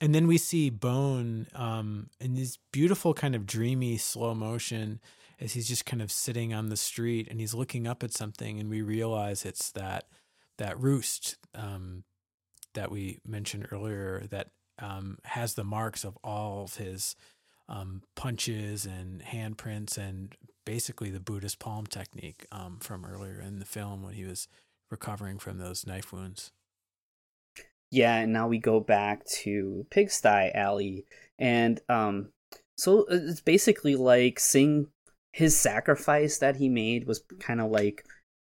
and then we see Bone um, in this beautiful kind of dreamy slow motion as he's just kind of sitting on the street and he's looking up at something, and we realize it's that that roost um, that we mentioned earlier that um, has the marks of all of his um, punches and handprints and basically the Buddhist palm technique um, from earlier in the film when he was recovering from those knife wounds. yeah and now we go back to pigsty alley and um so it's basically like sing his sacrifice that he made was kind of like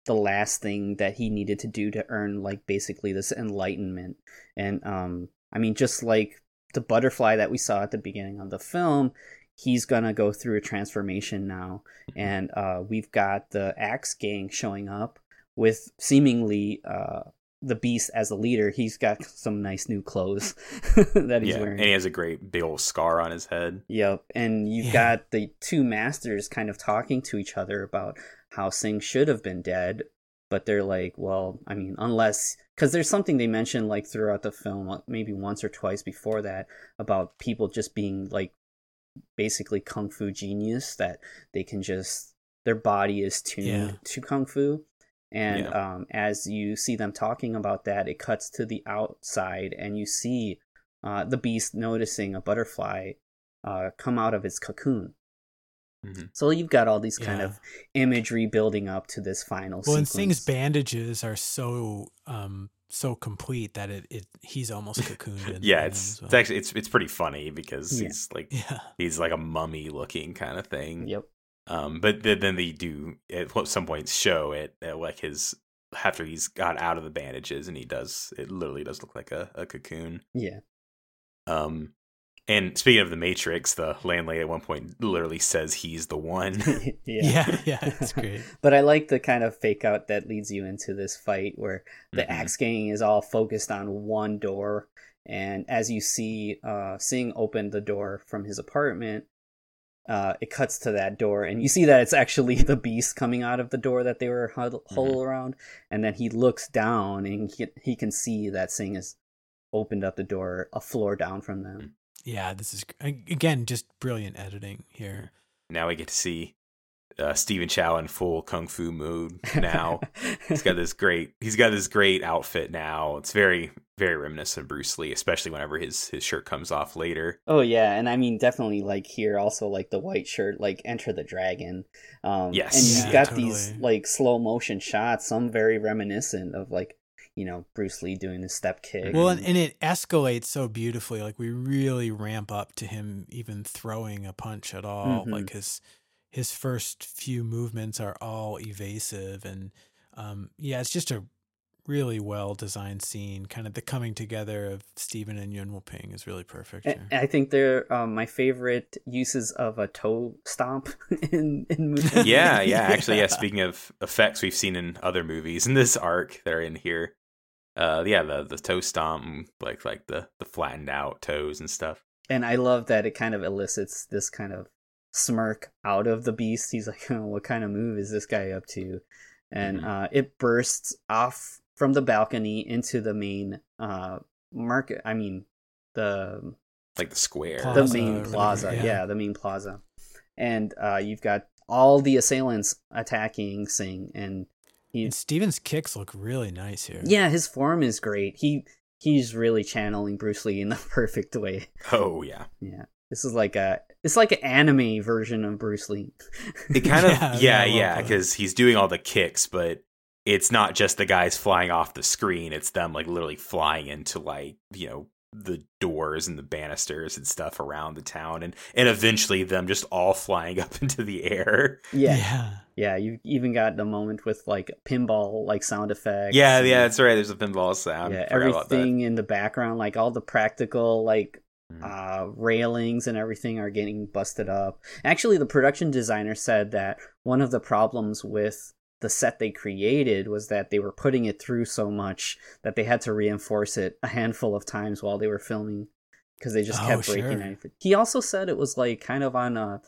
the last thing that he needed to do to earn like basically this enlightenment and um I mean, just like the butterfly that we saw at the beginning of the film, he's gonna go through a transformation now, and uh, we've got the Axe Gang showing up with seemingly uh, the Beast as a leader. He's got some nice new clothes that he's yeah, wearing, and he has a great big old scar on his head. Yep, and you've yeah. got the two masters kind of talking to each other about how Sing should have been dead, but they're like, well, I mean, unless because there's something they mentioned like throughout the film, maybe once or twice before that, about people just being like basically kung fu genius that they can just their body is tuned yeah. to kung fu and yeah. um, as you see them talking about that it cuts to the outside and you see uh, the beast noticing a butterfly uh, come out of its cocoon mm-hmm. so you've got all these kind yeah. of imagery building up to this final well sequence. and Sing's bandages are so um, so complete that it, it he's almost cocooned. yeah, it's well. it's actually it's it's pretty funny because yeah. he's like yeah. he's like a mummy looking kind of thing. Yep. Um, but then they do at some point show it like his after he's got out of the bandages and he does it literally does look like a, a cocoon. Yeah. Um, and speaking of the Matrix, the landlady at one point literally says he's the one. yeah, yeah, yeah, it's great. but I like the kind of fake out that leads you into this fight where the mm-hmm. Axe Gang is all focused on one door, and as you see, uh, Sing open the door from his apartment. Uh, it cuts to that door, and you see that it's actually the beast coming out of the door that they were huddled mm-hmm. around. And then he looks down, and he, he can see that Sing has opened up the door a floor down from them. Yeah, this is again just brilliant editing here. Now we get to see uh, Stephen Chow in full kung fu mood. Now he's got this great he's got this great outfit now. It's very very reminiscent of Bruce Lee, especially whenever his his shirt comes off later. Oh yeah, and I mean definitely like here also like the white shirt, like Enter the Dragon. Um, yes, and you've yeah, got totally. these like slow motion shots, some very reminiscent of like you know Bruce Lee doing the step kick. Well, and, and, it escalates so beautifully. Like we really ramp up to him even throwing a punch at all. Mm-hmm. Like his his first few movements are all evasive, and um, yeah, it's just a really well designed scene. Kind of the coming together of Stephen and Yuen Woo-ping is really perfect. Here. I think they're um, my favorite uses of a toe stomp in, in movies. yeah, yeah. Actually, yeah. Speaking of effects we've seen in other movies in this arc that are in here, uh yeah the the toe stomp like like the the flattened out toes and stuff. And i love that it kind of elicits this kind of smirk out of the beast. He's like oh, what kind of move is this guy up to? And mm-hmm. uh it bursts off from the balcony into the main uh market i mean the like the square. The main plaza yeah. yeah the main plaza. And uh you've got all the assailants attacking sing and he, and Stephen's kicks look really nice here. Yeah, his form is great. He he's really channeling Bruce Lee in the perfect way. Oh yeah. Yeah. This is like a it's like an anime version of Bruce Lee. it kind of yeah, yeah, because yeah, he's doing all the kicks, but it's not just the guys flying off the screen, it's them like literally flying into like, you know, the doors and the banisters and stuff around the town and and eventually them just all flying up into the air. Yeah. Yeah. Yeah, you even got the moment with like pinball like sound effects. Yeah, yeah, that's right. There's a pinball sound. Yeah, everything in the background, like all the practical like mm. uh, railings and everything are getting busted up. Actually, the production designer said that one of the problems with the set they created was that they were putting it through so much that they had to reinforce it a handful of times while they were filming because they just oh, kept breaking sure. anything. He also said it was like kind of on a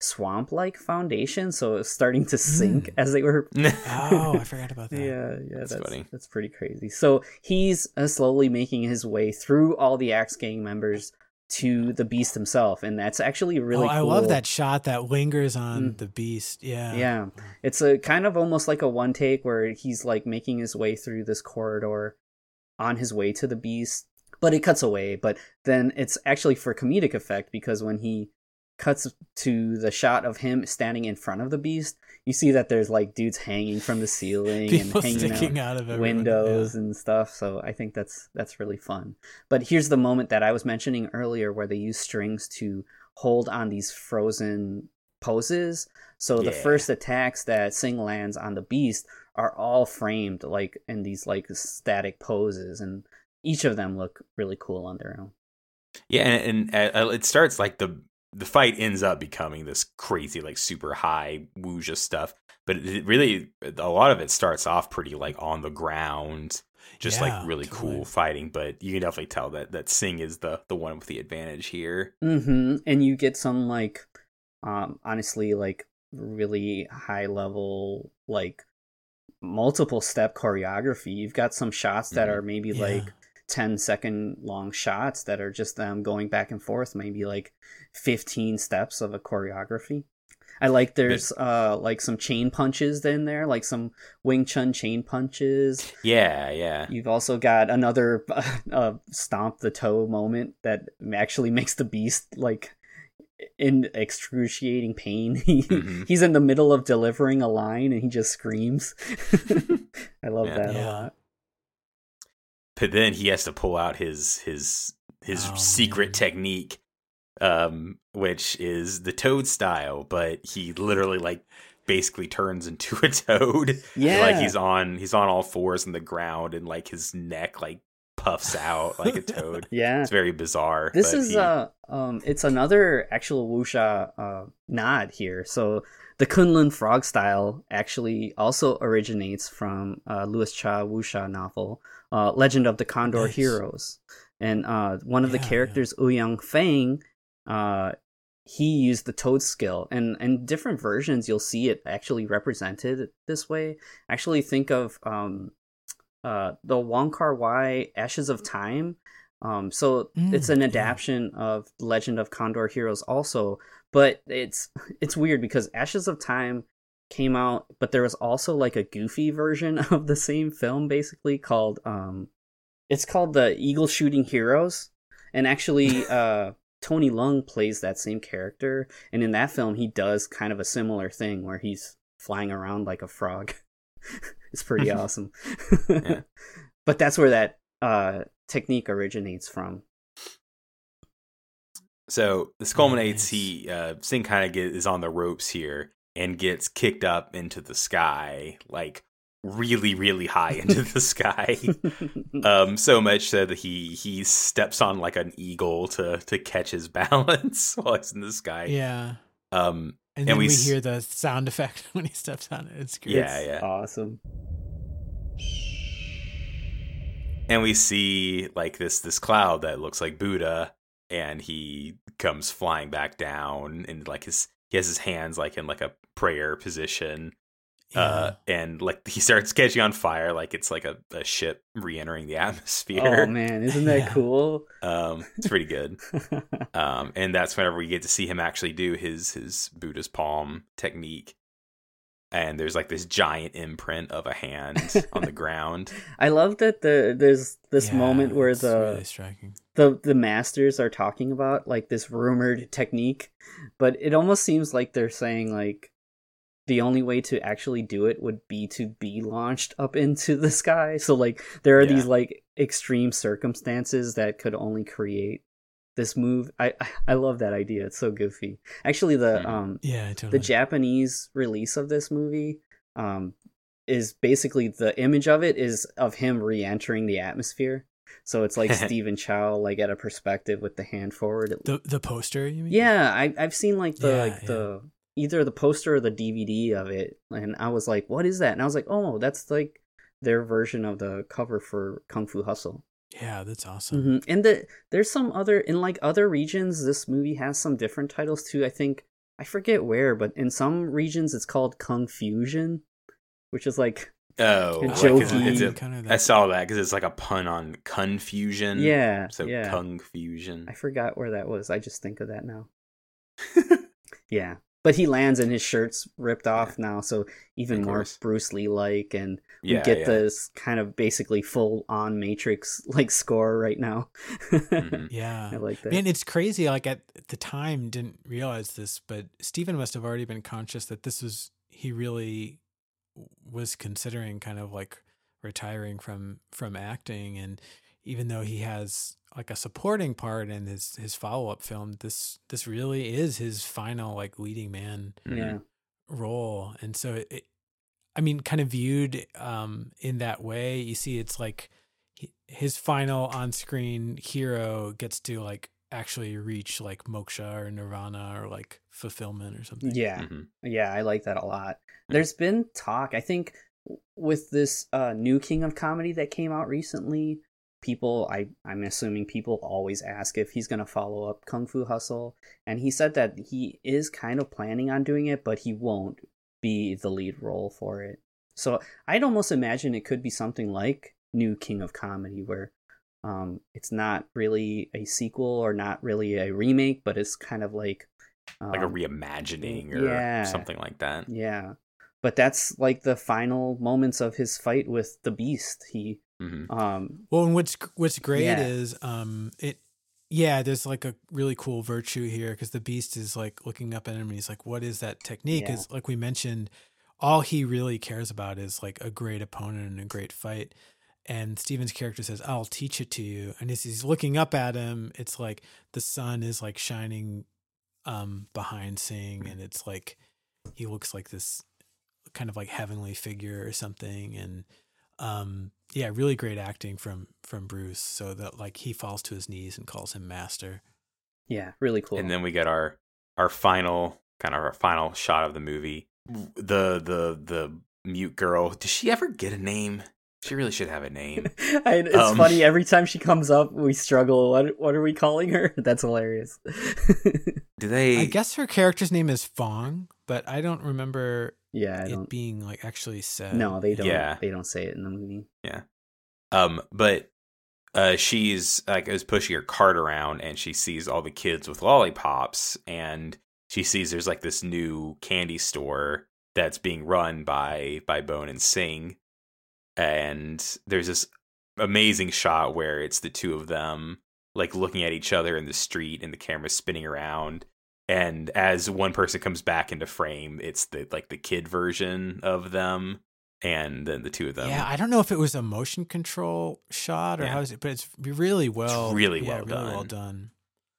swamp like foundation, so it was starting to sink mm. as they were. oh, I forgot about that. Yeah, yeah, that's, that's funny. That's pretty crazy. So he's uh, slowly making his way through all the Axe Gang members to the beast himself and that's actually really oh, I love that shot that lingers on mm. the beast. Yeah. Yeah. It's a kind of almost like a one take where he's like making his way through this corridor on his way to the beast, but it cuts away, but then it's actually for comedic effect because when he cuts to the shot of him standing in front of the beast, you see that there's like dudes hanging from the ceiling People and hanging out, out of windows yeah. and stuff. So I think that's that's really fun. But here's the moment that I was mentioning earlier where they use strings to hold on these frozen poses. So yeah. the first attacks that Sing lands on the beast are all framed like in these like static poses and each of them look really cool on their own. Yeah, and, and uh, it starts like the the fight ends up becoming this crazy like super high wuxia stuff, but it really a lot of it starts off pretty like on the ground, just yeah, like really totally. cool fighting. But you can definitely tell that that Sing is the the one with the advantage here. Mm-hmm. And you get some like, um, honestly, like really high level like multiple step choreography. You've got some shots that mm-hmm. are maybe yeah. like 10 second long shots that are just them going back and forth, maybe like 15 steps of a choreography. I like there's uh like some chain punches in there, like some Wing Chun chain punches. Yeah, yeah. You've also got another uh, stomp the toe moment that actually makes the beast like in excruciating pain. He mm-hmm. he's in the middle of delivering a line and he just screams. I love yeah. that yeah. a lot. But then he has to pull out his his his oh, secret man. technique, um, which is the toad style, but he literally like basically turns into a toad. Yeah. like he's on he's on all fours in the ground and like his neck like puffs out like a toad. yeah, it's very bizarre. This is he... uh, um, it's another actual wuxia uh nod here. So the Kunlun frog style actually also originates from uh, Louis Cha wuxia novel, uh, Legend of the Condor nice. Heroes, and uh, one of yeah, the characters, yeah. Ouyang Feng, uh, he used the toad skill and in different versions you'll see it actually represented this way actually think of um, uh, the Wong Kar Wai Ashes of Time. Um, so mm, it's an adaptation yeah. of Legend of Condor Heroes also, but it's it's weird because Ashes of Time came out, but there was also like a goofy version of the same film, basically called um, it's called the Eagle Shooting Heroes, and actually uh. Tony Leung plays that same character, and in that film, he does kind of a similar thing where he's flying around like a frog. It's pretty awesome. yeah. But that's where that uh, technique originates from. So this culminates. He uh, Sing kind of is on the ropes here and gets kicked up into the sky, like really, really high into the sky. um, so much so that he he steps on like an eagle to to catch his balance while he's in the sky. Yeah. Um, and, and then we, we hear the sound effect when he steps on it. It's great. Yeah, yeah. Awesome. And we see like this this cloud that looks like Buddha, and he comes flying back down, and like his he has his hands like in like a prayer position, uh, yeah. Uh, and like he starts catching on fire like it's like a, a ship re-entering the atmosphere. Oh man, isn't that yeah. cool? Um, it's pretty good. um, and that's whenever we get to see him actually do his his Buddha's palm technique. And there's like this giant imprint of a hand on the ground. I love that the there's this yeah, moment where the really the the masters are talking about like this rumored technique, but it almost seems like they're saying like the only way to actually do it would be to be launched up into the sky. So like there are yeah. these like extreme circumstances that could only create this move. I I love that idea. It's so goofy. Actually the mm. um yeah, totally. the Japanese release of this movie um is basically the image of it is of him re-entering the atmosphere. So it's like Stephen Chow, like at a perspective with the hand forward. The the poster, you mean? Yeah, I I've seen like the yeah, like yeah. the either the poster or the DVD of it, and I was like, "What is that?" And I was like, "Oh, that's like their version of the cover for Kung Fu Hustle." Yeah, that's awesome. Mm-hmm. And the, there's some other in like other regions. This movie has some different titles too. I think I forget where, but in some regions it's called Kung Fusion, which is like Oh, like it's, it's a, kind of I saw that because it's like a pun on confusion. Yeah. So yeah. kung fusion. I forgot where that was. I just think of that now. yeah but he lands and his shirt's ripped off yeah. now, so even more Bruce Lee like, and we yeah, get yeah. this kind of basically full on Matrix like score right now. mm-hmm. Yeah, I like that. Man, it's crazy. Like at the time, didn't realize this, but Stephen must have already been conscious that this was he really was considering kind of like retiring from from acting and even though he has like a supporting part in his his follow up film, this this really is his final like leading man yeah. role, and so it, I mean, kind of viewed um, in that way, you see, it's like his final on-screen hero gets to like actually reach like moksha or nirvana or like fulfillment or something. Yeah. Mm-hmm. Yeah, I like that a lot. There's been talk, I think with this uh, new King of Comedy that came out recently, people I I'm assuming people always ask if he's going to follow up Kung Fu Hustle and he said that he is kind of planning on doing it but he won't be the lead role for it. So I'd almost imagine it could be something like New King of Comedy where um, it's not really a sequel or not really a remake, but it's kind of like um, like a um, reimagining or yeah, something like that. Yeah, but that's like the final moments of his fight with the Beast. He, mm-hmm. um, well, and what's what's great yeah. is um, it. Yeah, there's like a really cool virtue here because the Beast is like looking up at him and he's like, "What is that technique?" Is yeah. like we mentioned, all he really cares about is like a great opponent and a great fight and Stephen's character says, "I'll teach it to you." And as he's looking up at him, it's like the sun is like shining um, behind Sing, and it's like he looks like this kind of like heavenly figure or something. And um, yeah, really great acting from from Bruce. So that like he falls to his knees and calls him master. Yeah, really cool. And then we get our our final kind of our final shot of the movie. The the the mute girl. Does she ever get a name? She really should have a name. it's um, funny every time she comes up, we struggle. What what are we calling her? That's hilarious. Do they? I guess her character's name is Fong, but I don't remember. Yeah, it don't... being like actually said. No, they don't. Yeah. they don't say it in the movie. Yeah, um, but uh, she's like is pushing her cart around, and she sees all the kids with lollipops, and she sees there's like this new candy store that's being run by by Bone and Sing and there's this amazing shot where it's the two of them like looking at each other in the street and the camera's spinning around and as one person comes back into frame it's the like the kid version of them and then the two of them. Yeah i don't know if it was a motion control shot or yeah. how is it but it's really well it's really well yeah, done really well done.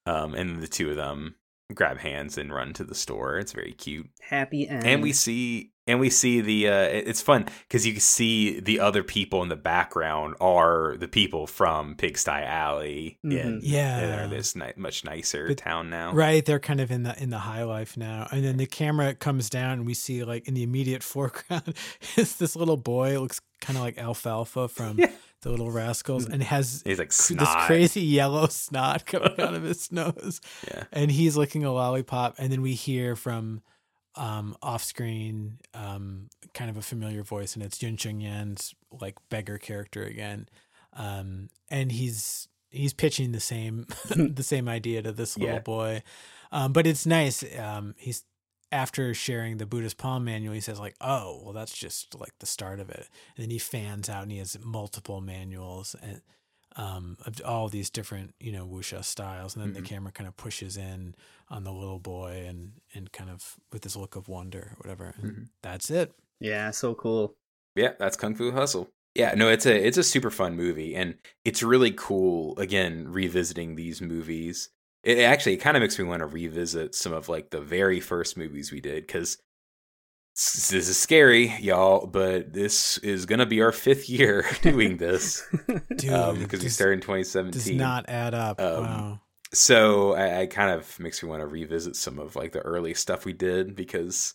um and the two of them grab hands and run to the store. It's very cute. Happy end and we see and we see the uh, it's fun because you can see the other people in the background are the people from Pigsty Alley mm-hmm. in yeah they're this ni- much nicer but, town now right they're kind of in the in the high life now and then the camera comes down and we see like in the immediate foreground is this little boy it looks kind of like alfalfa from yeah. the little rascals and has he's like snot. this crazy yellow snot coming out of his nose yeah and he's licking a lollipop and then we hear from um, off screen, um, kind of a familiar voice, and it's Yuen Cheung Yan's like beggar character again. Um, and he's he's pitching the same the same idea to this little yeah. boy. Um, but it's nice. Um, he's after sharing the Buddhist palm manual, he says like, "Oh, well, that's just like the start of it." And then he fans out and he has multiple manuals and um, of all these different, you know, wuxia styles, and then mm-hmm. the camera kind of pushes in on the little boy and and kind of with this look of wonder or whatever. Mm-hmm. That's it. Yeah, so cool. Yeah, that's Kung Fu Hustle. Yeah, no, it's a it's a super fun movie, and it's really cool. Again, revisiting these movies, it actually kind of makes me want to revisit some of like the very first movies we did because this is scary, y'all, but this is gonna be our fifth year doing this, dude. Um, because we started in 2017. Does not add up. Um, wow. So I, I, kind of makes me want to revisit some of like the early stuff we did because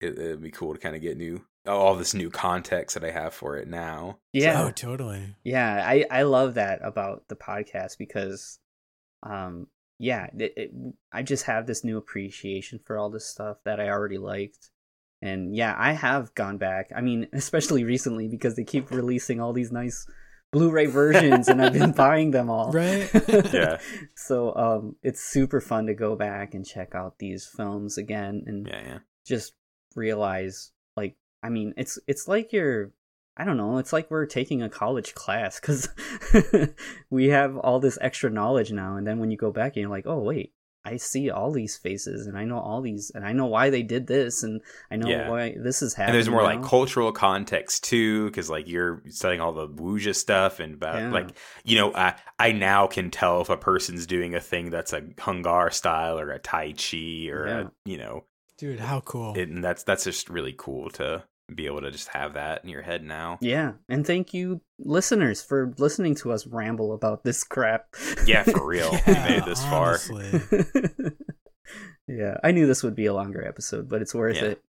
it, would be cool to kind of get new all this new context that I have for it now. Yeah, oh, totally. Yeah, I I love that about the podcast because, um, yeah, it, it, I just have this new appreciation for all this stuff that I already liked and yeah, I have gone back. I mean, especially recently because they keep releasing all these nice Blu-ray versions and I've been buying them all. Right. yeah. So um it's super fun to go back and check out these films again and yeah, yeah. just realize like I mean, it's it's like you're I don't know, it's like we're taking a college class cuz we have all this extra knowledge now and then when you go back and you're like, "Oh, wait, I see all these faces and I know all these and I know why they did this and I know yeah. why this is happening. And there's more now. like cultural context too, because like you're studying all the wuxia stuff and about yeah. like you know I I now can tell if a person's doing a thing that's a Hung Gar style or a Tai Chi or yeah. a, you know, dude, how cool! It, and that's that's just really cool to be able to just have that in your head now. Yeah, and thank you listeners for listening to us ramble about this crap. Yeah, for real. yeah, we made this honestly. far. yeah, I knew this would be a longer episode, but it's worth yeah. it.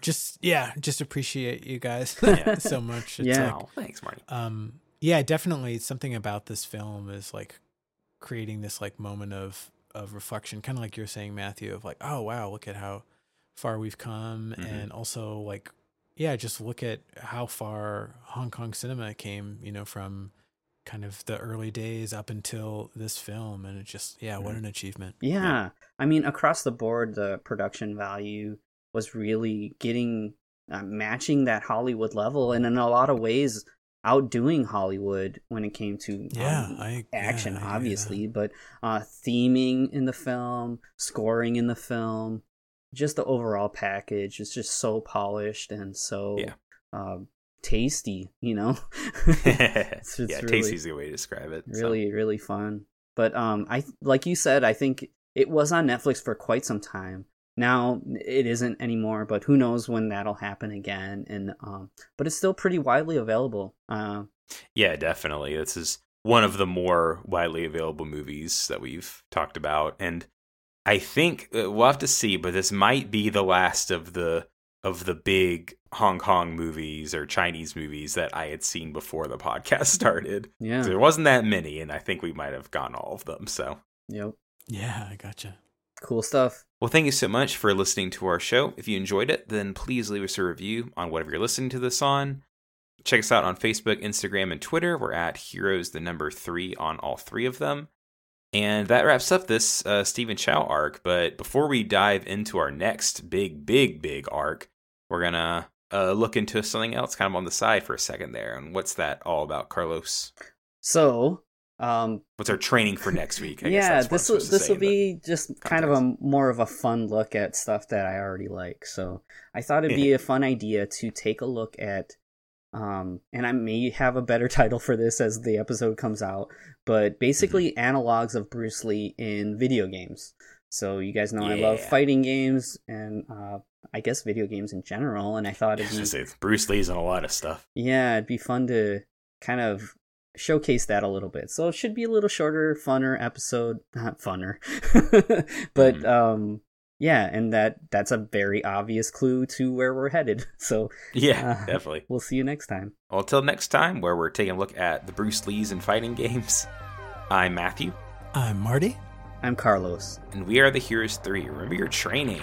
Just yeah, just appreciate you guys so much. It's yeah, like, oh, thanks, Marty. Um, yeah, definitely something about this film is like creating this like moment of of reflection, kind of like you're saying, Matthew, of like, oh wow, look at how far we've come, mm-hmm. and also like, yeah, just look at how far Hong Kong cinema came, you know, from kind of the early days up until this film, and it just, yeah, what mm-hmm. an achievement. Yeah. yeah, I mean, across the board, the production value was really getting uh, matching that Hollywood level, and in a lot of ways outdoing Hollywood when it came to yeah, um, I, action, yeah, obviously, but uh, theming in the film, scoring in the film, just the overall package is just so polished and so yeah. uh, tasty. You know, it's, it's yeah, really, tasty's the way to describe it. Really, so. really fun. But um, I like you said, I think it was on Netflix for quite some time now it isn't anymore but who knows when that'll happen again and um but it's still pretty widely available uh yeah definitely this is one of the more widely available movies that we've talked about and i think uh, we'll have to see but this might be the last of the of the big hong kong movies or chinese movies that i had seen before the podcast started yeah there wasn't that many and i think we might have gone all of them so yep yeah i gotcha Cool stuff. Well, thank you so much for listening to our show. If you enjoyed it, then please leave us a review on whatever you're listening to this on. Check us out on Facebook, Instagram, and Twitter. We're at Heroes the number three on all three of them. And that wraps up this uh, Stephen Chow arc. But before we dive into our next big, big, big arc, we're going to uh, look into something else kind of on the side for a second there. And what's that all about, Carlos? So, um, What's our training for next week? I yeah, this will this will be just context. kind of a more of a fun look at stuff that I already like. So I thought it'd be a fun idea to take a look at, um, and I may have a better title for this as the episode comes out, but basically mm-hmm. analogs of Bruce Lee in video games. So you guys know yeah. I love fighting games and uh, I guess video games in general, and I thought it'd be say, Bruce Lee's in a lot of stuff. Yeah, it'd be fun to kind of showcase that a little bit. So it should be a little shorter, funner episode. Not funner, but mm. um, yeah, and that that's a very obvious clue to where we're headed. So yeah, uh, definitely. We'll see you next time. Well, until next time, where we're taking a look at the Bruce Lee's and fighting games. I'm Matthew. I'm Marty. I'm Carlos. And we are the Heroes Three. Remember your training.